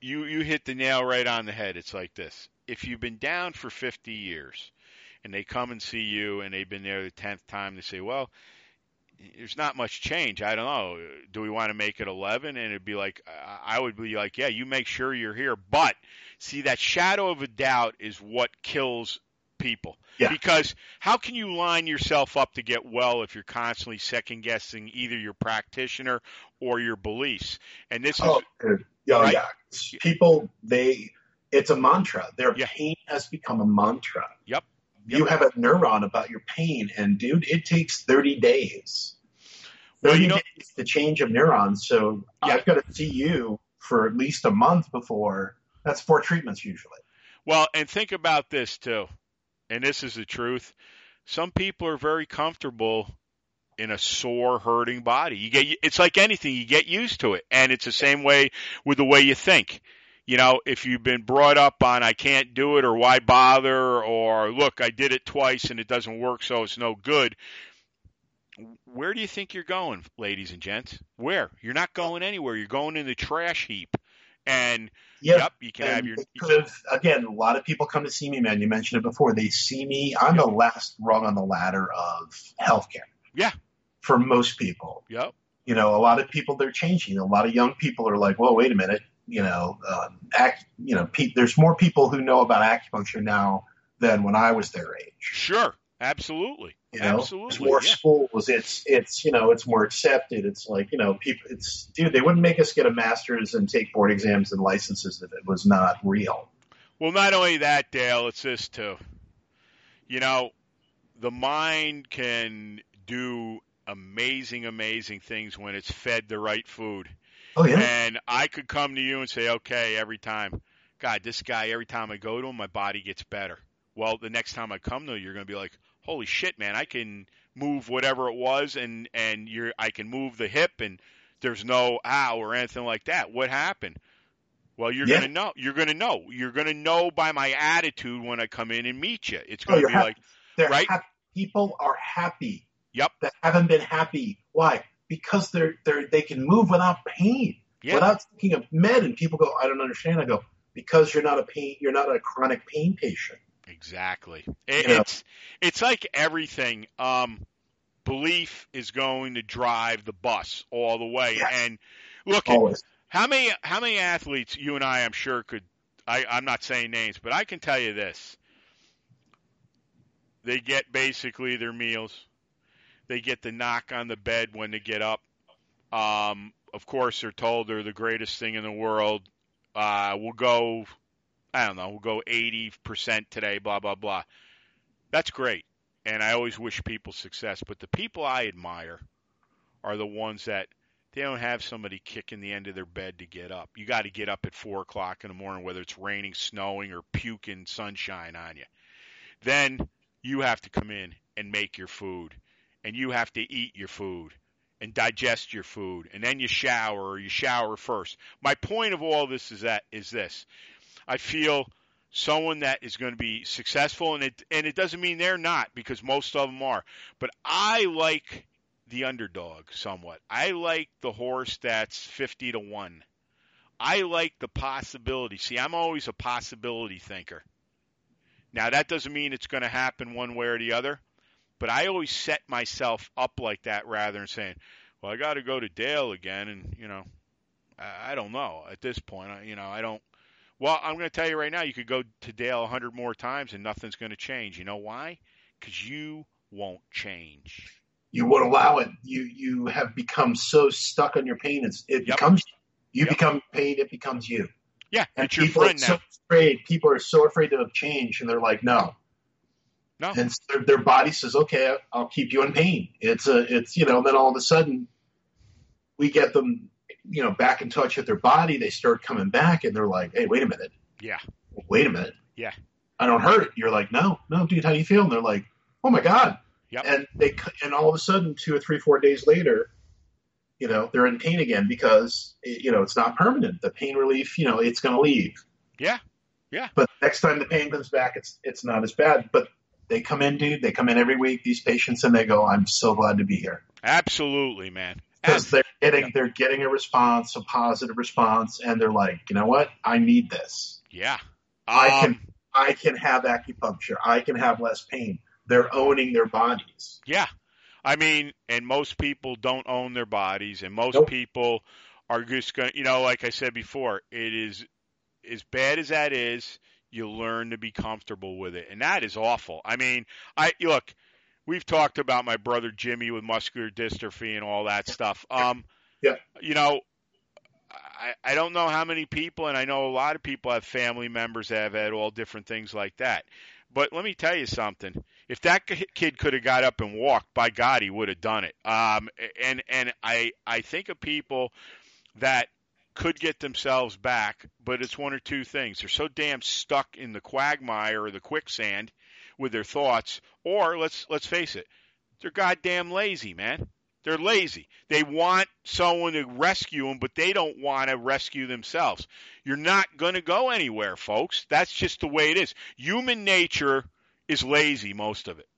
You you hit the nail right on the head. It's like this: if you've been down for 50 years, and they come and see you, and they've been there the tenth time, they say, well. There's not much change. I don't know. Do we want to make it 11? And it'd be like, I would be like, yeah, you make sure you're here. But see, that shadow of a doubt is what kills people. Yeah. Because how can you line yourself up to get well if you're constantly second guessing either your practitioner or your beliefs? And this is Oh, dude. yeah, Right? yeah. People, they, it's a mantra. Their Yeah. pain has become a mantra. Yep. You have a neuron about your pain, and dude, it takes 30 days. Well, 30 you know- days to change of neurons. So Yeah. I've got to see you for at least a month before. That's four treatments usually. Well, and think about this too, and this is the truth. Some people are very comfortable in a sore, hurting body. You get it's like anything, you get used to it, and it's the same way with the way you think. You know, if you've been brought up on I can't do it or why bother or look, I did it twice and it doesn't work so it's no good. Where do you think you're going, ladies and gents? Where? You're not going anywhere. You're going in the trash heap. And Yeah. yep, you can And have your. have again. A lot of people come to see me, man. You mentioned it before. They see me. I'm the last rung on the ladder of healthcare. Yeah. For most people, Yep. you know, a lot of people they're changing. A lot of young people are like, "Well, wait a minute." You know, um, act. You know, pe- there's more people who know about acupuncture now than when I was their age. Sure. Absolutely. You know, Absolutely. there's more yeah. schools. It's it's you know it's more accepted. It's like you know people. It's dude. They wouldn't make us get a master's and take board exams and licenses if it was not real. Well, not only that, Dale, it's this too. You know, the mind can do amazing, amazing things when it's fed the right food. Oh yeah. And I could come to you and say, okay, every time, God, this guy, every time I go to him, my body gets better. Well, the next time I come to you, you're going to be like, holy shit, man, I can move whatever it was, and and you're, I can move the hip, and there's no ow or anything like that. What happened? Well, you're Yeah. gonna know. You're gonna know. You're gonna know by my attitude when I come in and meet you. It's Oh, gonna you're be happy. like, They're right? hap- people are happy. Yep. That haven't been happy. Why? Because they're they're they can move without pain, yeah, without taking a med. And people go, I don't understand. I go because you're not a pain. You're not a chronic pain patient. Exactly. It, You know? It's it's like everything. Um, belief is going to drive the bus all the way. Yes. And look, Always. how many how many athletes you and I, I'm sure, could. I, I'm not saying names, but I can tell you this: they get basically their meals. They get the knock on the bed when they get up. Um, of course, they're told they're the greatest thing in the world. Uh, we'll go I don't know, we'll go 80% today, blah, blah, blah. That's great. And I always wish people success. But the people I admire are the ones that they don't have somebody kicking the end of their bed to get up. You got to get up at 4 o'clock in the morning, whether it's raining, snowing, or puking sunshine on you. Then you have to come in and make your food. And you have to eat your food and digest your food. And then you shower or you shower first. My point of all this is that is this. I feel someone that is going to be successful, and it and it doesn't mean they're not because most of them are. But I like the underdog somewhat. I like the horse that's fifty to one. I like the possibility. See, I'm always a possibility thinker. Now that doesn't mean it's going to happen one way or the other, but I always set myself up like that rather than saying, "Well, I got to go to Dale again," and you know, I, I don't know at this point. I, you know, I don't. Well, I'm going to tell you right now, you could go to Dale a hundred more times and nothing's going to change. You know why? Because you won't change. You won't allow it. You you have become so stuck on your pain. It's, it Yep. becomes you Yep. become pain. It becomes you. Yeah, And it's your people friend are now. so afraid. People are so afraid of change, and they're like, no. No. And so their, their body says, okay, I'll keep you in pain. It's a, it's you know. And then all of a sudden, we get them, you know, back in touch with their body. They start coming back, and they're like, hey, wait a minute. Yeah. Wait a minute. Yeah. I don't hurt. You're like, no, no, dude. How do you feel? And they're like, oh my god. Yep. And they and all of a sudden, two or three, four days later, you know, they're in pain again because you know it's not permanent. The pain relief, you know, it's going to leave. Yeah. Yeah. But next time the pain comes back, it's it's not as bad. But they come in, dude. They come in every week. These patients, and they go, "I'm so glad to be here." Absolutely, man. Because they're getting Yeah. they're getting a response, a positive response, and they're like, you know what? I need this. Yeah. I Um, can I can have acupuncture. I can have less pain. They're owning their bodies. Yeah. I mean, and most people don't own their bodies, and most Nope. people are just going you know, like I said before, it is as bad as that is, you learn to be comfortable with it. And that is awful. I mean, I look, we've talked about my brother Jimmy with muscular dystrophy and all that stuff. Um, Yeah. You know, I, I don't know how many people, and I know a lot of people have family members that have had all different things like that. But let me tell you something. If that kid could have got up and walked, by God, he would have done it. Um, and and I I think of people that could get themselves back, but it's one or two things. They're so damn stuck in the quagmire or the quicksand with their thoughts, or let's let's face it, they're goddamn lazy, man. They're lazy. They want someone to rescue them, but they don't want to rescue themselves. You're not going to go anywhere, folks. That's just the way it is. Human nature is lazy, most of it.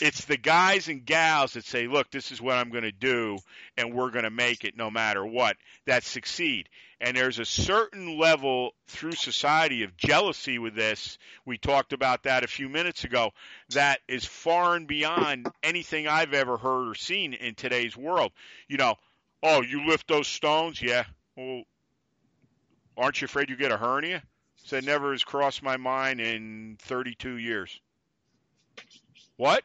It's the guys and gals that say, "Look, this is what I'm going to do, and we're going to make it no matter what." That succeed. And there's a certain level through society of jealousy with this. We talked about that a few minutes ago. That is far and beyond anything I've ever heard or seen in today's world. You know, oh, you lift those stones, yeah. Well, aren't you afraid you get a hernia? Said never has crossed my mind in 32 years. What?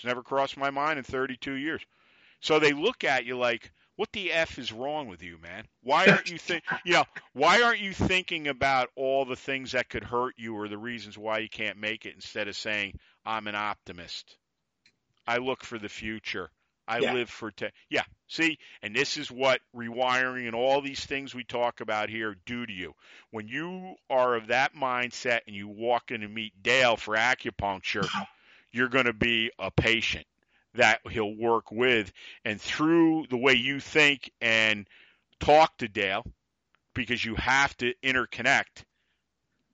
It's never crossed my mind in 32 years. So they look at you like, what the f is wrong with you, man? Why aren't you think, you know, why aren't you thinking about all the things that could hurt you or the reasons why you can't make it instead of saying I'm an optimist? I look for the future. I Yeah. live for te- yeah. See, and this is what rewiring and all these things we talk about here do to you. When you are of that mindset and you walk in and meet Dale for acupuncture, you're going to be a patient that he'll work with, and through the way you think and talk to Dale, because you have to interconnect.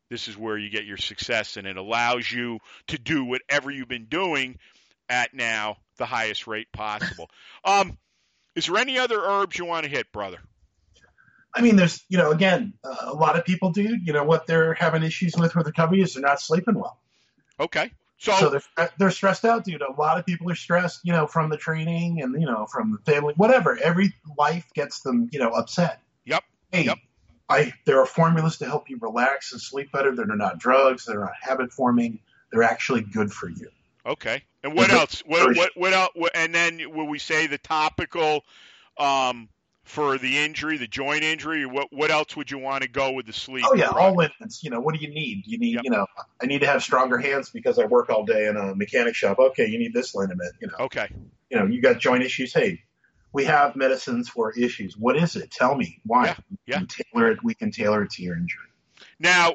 This is where you get your success, and it allows you to do whatever you've been doing at now the highest rate possible. Um, is there any other herbs you want to hit, brother? I mean, there's, you know, again, uh, a lot of people, do, you know, what they're having issues with with recovery is they're not sleeping well. Okay, so, So they're, they're stressed out, dude. A lot of people are stressed, you know, from the training and, you know, from the family, whatever. Every life gets them, you know, upset. Yep, Hey, Yep. I, there are formulas to help you relax and sleep better. They're not drugs. They're not habit forming. They're actually good for you. Okay. And what else? What, what, what else? And then will we say the topical um, for the injury, the joint injury? or What what else would you want to go with the sleep? Oh yeah, all liniments. You know, what do you need? You need, Yep. you know, I need to have stronger hands because I work all day in a mechanic shop. Okay, you need this liniment. You know, Okay. you know, you got joint issues. Hey, we have medicines for issues. What is it? Tell me why. Yeah, yeah. We can tailor it. We can tailor it to your injury. Now,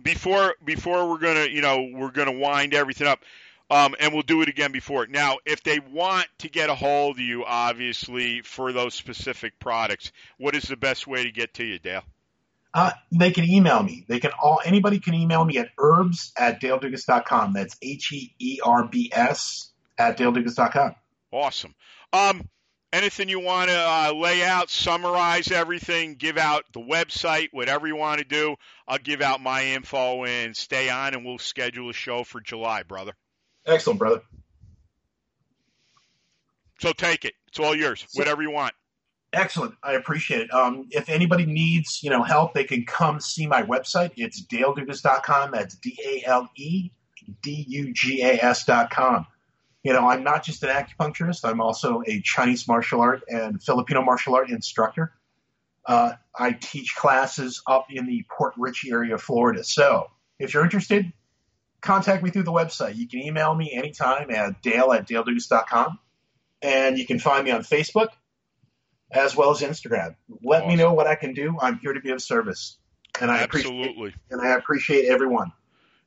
before before we're gonna you know we're gonna wind everything up, um, and we'll do it again before. Now, if they want to get a hold of you, obviously for those specific products, what is the best way to get to you, Dale? Uh, they can email me. They can all anybody can email me at herbs at daledugas.com. That's H E E R B S at daledugas.com. Awesome. Um, anything you want to uh, lay out, summarize everything, give out the website, whatever you want to do. I'll give out my info and stay on, and we'll schedule a show for July, brother. Excellent, brother. So take it. It's all yours. So- Whatever you want. Excellent. I appreciate it. Um, if anybody needs, you know, help, they can come see my website. It's daledugas.com. That's D A L E D U G A S dot com. You know, I'm not just an acupuncturist. I'm also a Chinese martial art and Filipino martial art instructor. Uh, I teach classes up in the Port Richey area of Florida. So if you're interested, contact me through the website. You can email me anytime at dale at daledugas.com. And you can find me on Facebook as well as Instagram. Let me know what I can do. I'm here to be of service. And I appreciate Absolutely. and I appreciate everyone.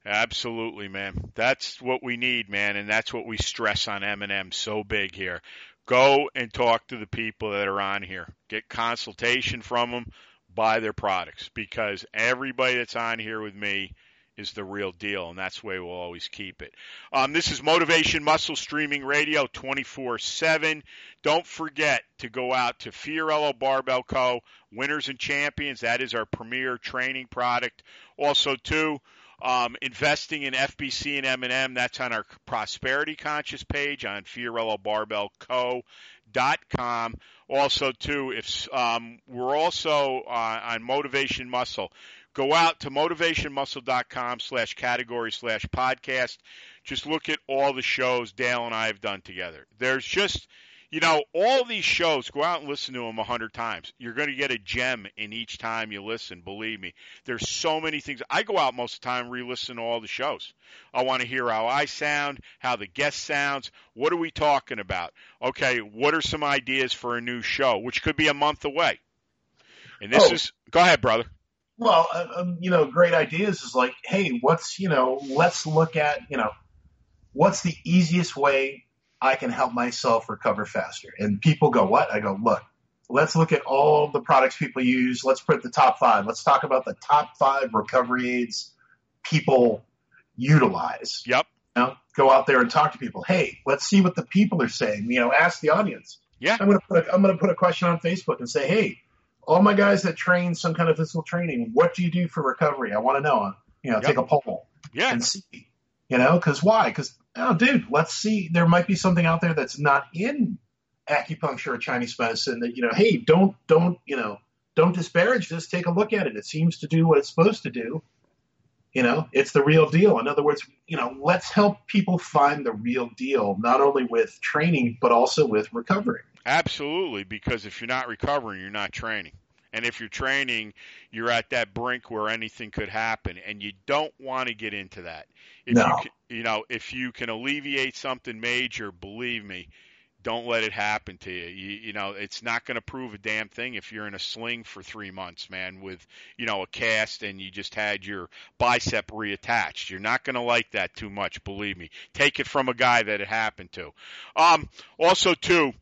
Absolutely, man. That's what we need, man, and that's what we stress on M&M so big here. Go and talk to the people that are on here. Get consultation from them, buy their products because everybody that's on here with me is the real deal, and that's the way we'll always keep it. Um, this is Motivation Muscle Streaming Radio 24 7. Don't forget to go out to Fiorillo Barbell Co., Winners and Champions. That is our premier training product. Also, too, um, investing in FBC and M&M. That's on our Prosperity Conscious page on FiorilloBarbellCo.com. Also, too, if um, we're also uh, on Motivation Muscle. Go out to motivationmuscle.com slash category slash podcast. Just look at all the shows Dale and I have done together. There's just, you know, all these shows, go out and listen to them a hundred times. You're going to get a gem in each time you listen. Believe me. There's so many things. I go out most of the time, re-listen to all the shows. I want to hear how I sound, how the guest sounds. What are we talking about? Okay, what are some ideas for a new show, which could be a month away? And this Oh. is, go ahead, brother. Well, uh, um, you know, great ideas is like, hey, what's you know, let's look at you know, what's the easiest way I can help myself recover faster? And people go, what? I go, look, let's look at all the products people use. Let's put the top five. Let's talk about the top five recovery aids people utilize. Yep. You know? go out there and talk to people. Hey, let's see what the people are saying. You know, ask the audience. Yeah. I'm gonna put a, I'm gonna put a question on Facebook and say, hey, all my guys that train some kind of physical training, what do you do for recovery? I want to know. You know, Yep. take a poll Yeah. and see. You know, because why? Because oh, dude, let's see. There might be something out there that's not in acupuncture or Chinese medicine that you know. Hey, don't don't you know don't disparage this. Take a look at it. It seems to do what it's supposed to do. You know, it's the real deal. In other words, you know, let's help people find the real deal, not only with training but also with recovery. Absolutely, because if you're not recovering, you're not training. And if you're training, you're at that brink where anything could happen, and you don't want to get into that. If No. you can, you know, if you can alleviate something major, believe me, don't let it happen to you. You, you know, it's not going to prove a damn thing if you're in a sling for three months, man, with you know a cast and you just had your bicep reattached. You're not going to like that too much, believe me. Take it from a guy that it happened to. Um, also, too.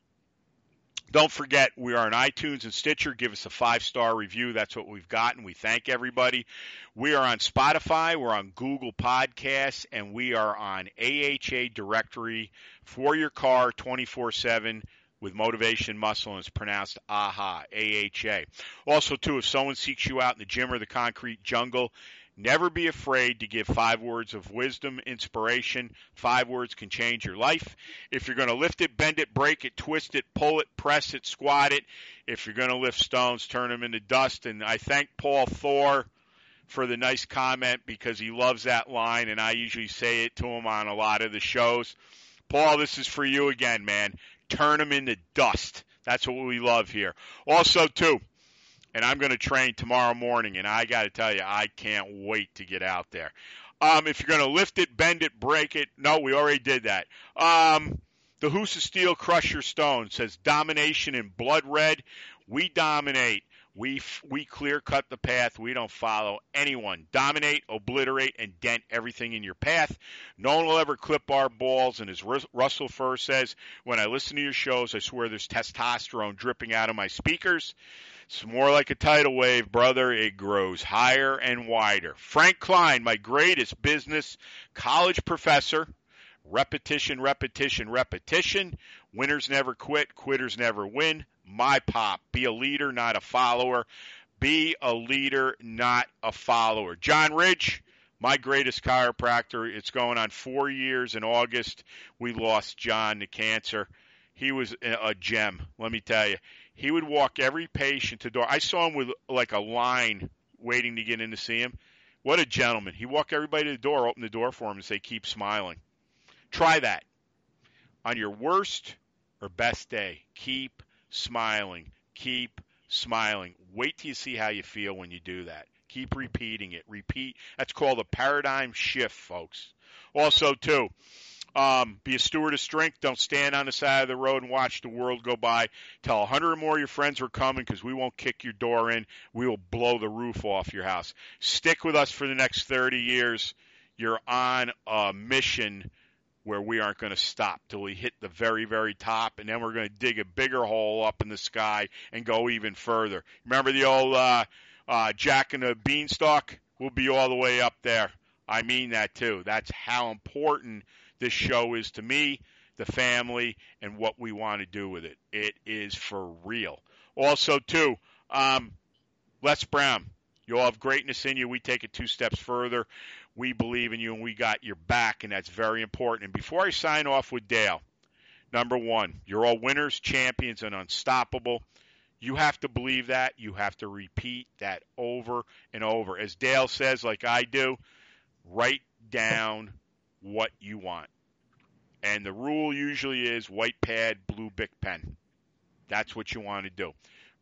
Don't forget, we are on iTunes and Stitcher. Give us a five star review. That's what we've gotten. We thank everybody. We are on Spotify. We're on Google Podcasts. And we are on AHA directory for your car 24 7 with motivation muscle. And it's pronounced AHA, AHA. Also, too, if someone seeks you out in the gym or the concrete jungle, Never be afraid to give five words of wisdom, inspiration. Five words can change your life. If you're going to lift it, bend it, break it, twist it, pull it, press it, squat it. If you're going to lift stones, turn them into dust. And I thank Paul Thor for the nice comment because he loves that line, and I usually say it to him on a lot of the shows. Paul, this is for you again, man. Turn them into dust. That's what we love here. Also, too, and I'm going to train tomorrow morning, and I got to tell you, I can't wait to get out there. Um, if you're going to lift it, bend it, break it, no, we already did that. Um, the Hoose of Steel Crusher Stone says domination in blood red. We dominate. We we clear cut the path. We don't follow anyone. Dominate, obliterate, and dent everything in your path. No one will ever clip our balls. And as Rus- Russell Furr says, when I listen to your shows, I swear there's testosterone dripping out of my speakers. It's more like a tidal wave, brother. It grows higher and wider. Frank Klein, my greatest business college professor. Repetition, repetition, repetition. Winners never quit, quitters never win. My pop. Be a leader, not a follower. Be a leader, not a follower. John Ridge, my greatest chiropractor. It's going on four years in August. We lost John to cancer. He was a gem, let me tell you. He would walk every patient to door. I saw him with like a line waiting to get in to see him. What a gentleman. He walked everybody to the door, open the door for him, and say, keep smiling. Try that. On your worst or best day, keep smiling. Keep smiling. Wait till you see how you feel when you do that. Keep repeating it. Repeat. That's called a paradigm shift, folks. Also, too, um, be a steward of strength. Don't stand on the side of the road and watch the world go by. Tell a hundred or more of your friends we're coming because we won't kick your door in. We will blow the roof off your house. Stick with us for the next 30 years. You're on a mission where we aren't going to stop till we hit the very, very top, and then we're going to dig a bigger hole up in the sky and go even further. Remember the old uh, uh, Jack and the Beanstalk? We'll be all the way up there. I mean that too. That's how important this show is to me, the family, and what we want to do with it. It is for real. Also, too, um, Les Brown, you all have greatness in you. We take it two steps further. We believe in you, and we got your back, and that's very important. And before I sign off with Dale, number one, you're all winners, champions, and unstoppable. You have to believe that. You have to repeat that over and over. As Dale says, like I do, write down what you want. And the rule usually is white pad, blue Bic pen. That's what you want to do.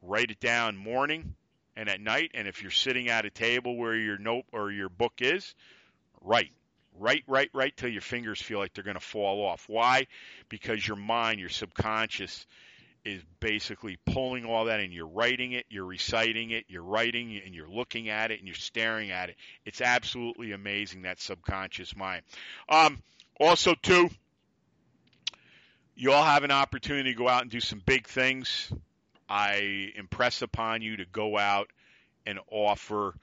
Write it down morning and at night. And if you're sitting at a table where your note or your book is, write. Write, write, write till your fingers feel like they're going to fall off. Why? Because your mind, your subconscious, is basically pulling all that and you're writing it, you're reciting it, you're writing and you're looking at it and you're staring at it. It's absolutely amazing that subconscious mind. Um, also, too, you all have an opportunity to go out and do some big things. I impress upon you to go out and offer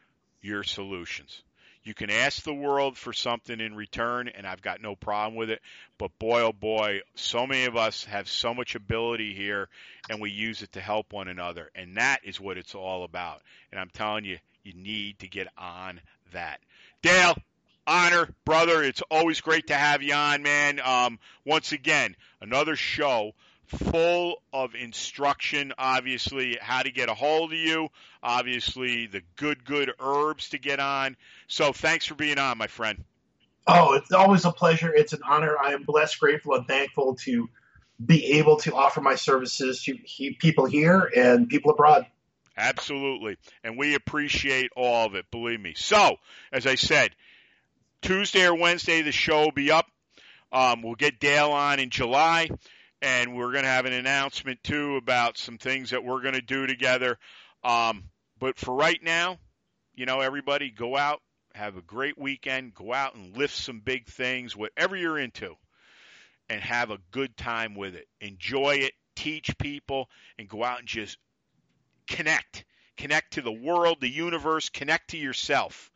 your solutions. You can ask the world for something in return, and I've got no problem with it. But boy, oh boy, so many of us have so much ability here, and we use it to help one another. And that is what it's all about. And I'm telling you, you need to get on that. Dale, honor, brother. It's always great to have you on, man. Um, once again, another show full of instruction, obviously, how to get a hold of you, obviously, the good, good herbs to get on. So thanks for being on, my friend. Oh, it's always a pleasure. It's an honor. I am blessed, grateful, and thankful to be able to offer my services to he, people here and people abroad. Absolutely. And we appreciate all of it, believe me. So, as I said, Tuesday or Wednesday, the show will be up. Um, we'll get Dale on in July and we're going to have an announcement too about some things that we're going to do together. Um, but for right now, you know, everybody go out, have a great weekend, go out and lift some big things, whatever you're into, and have a good time with it. Enjoy it, teach people, and go out and just connect. Connect to the world, the universe, connect to yourself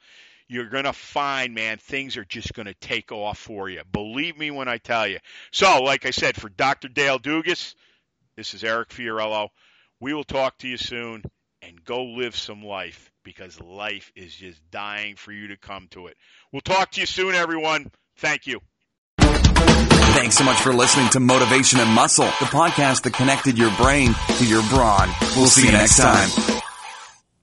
you're going to find, man, things are just going to take off for you. Believe me when I tell you. So, like I said, for Dr. Dale Dugas, this is Eric Fiorillo. We will talk to you soon and go live some life because life is just dying for you to come to it. We'll talk to you soon, everyone. Thank you. Thanks so much for listening to Motivation and Muscle, the podcast that connected your brain to your brawn. We'll see you next time.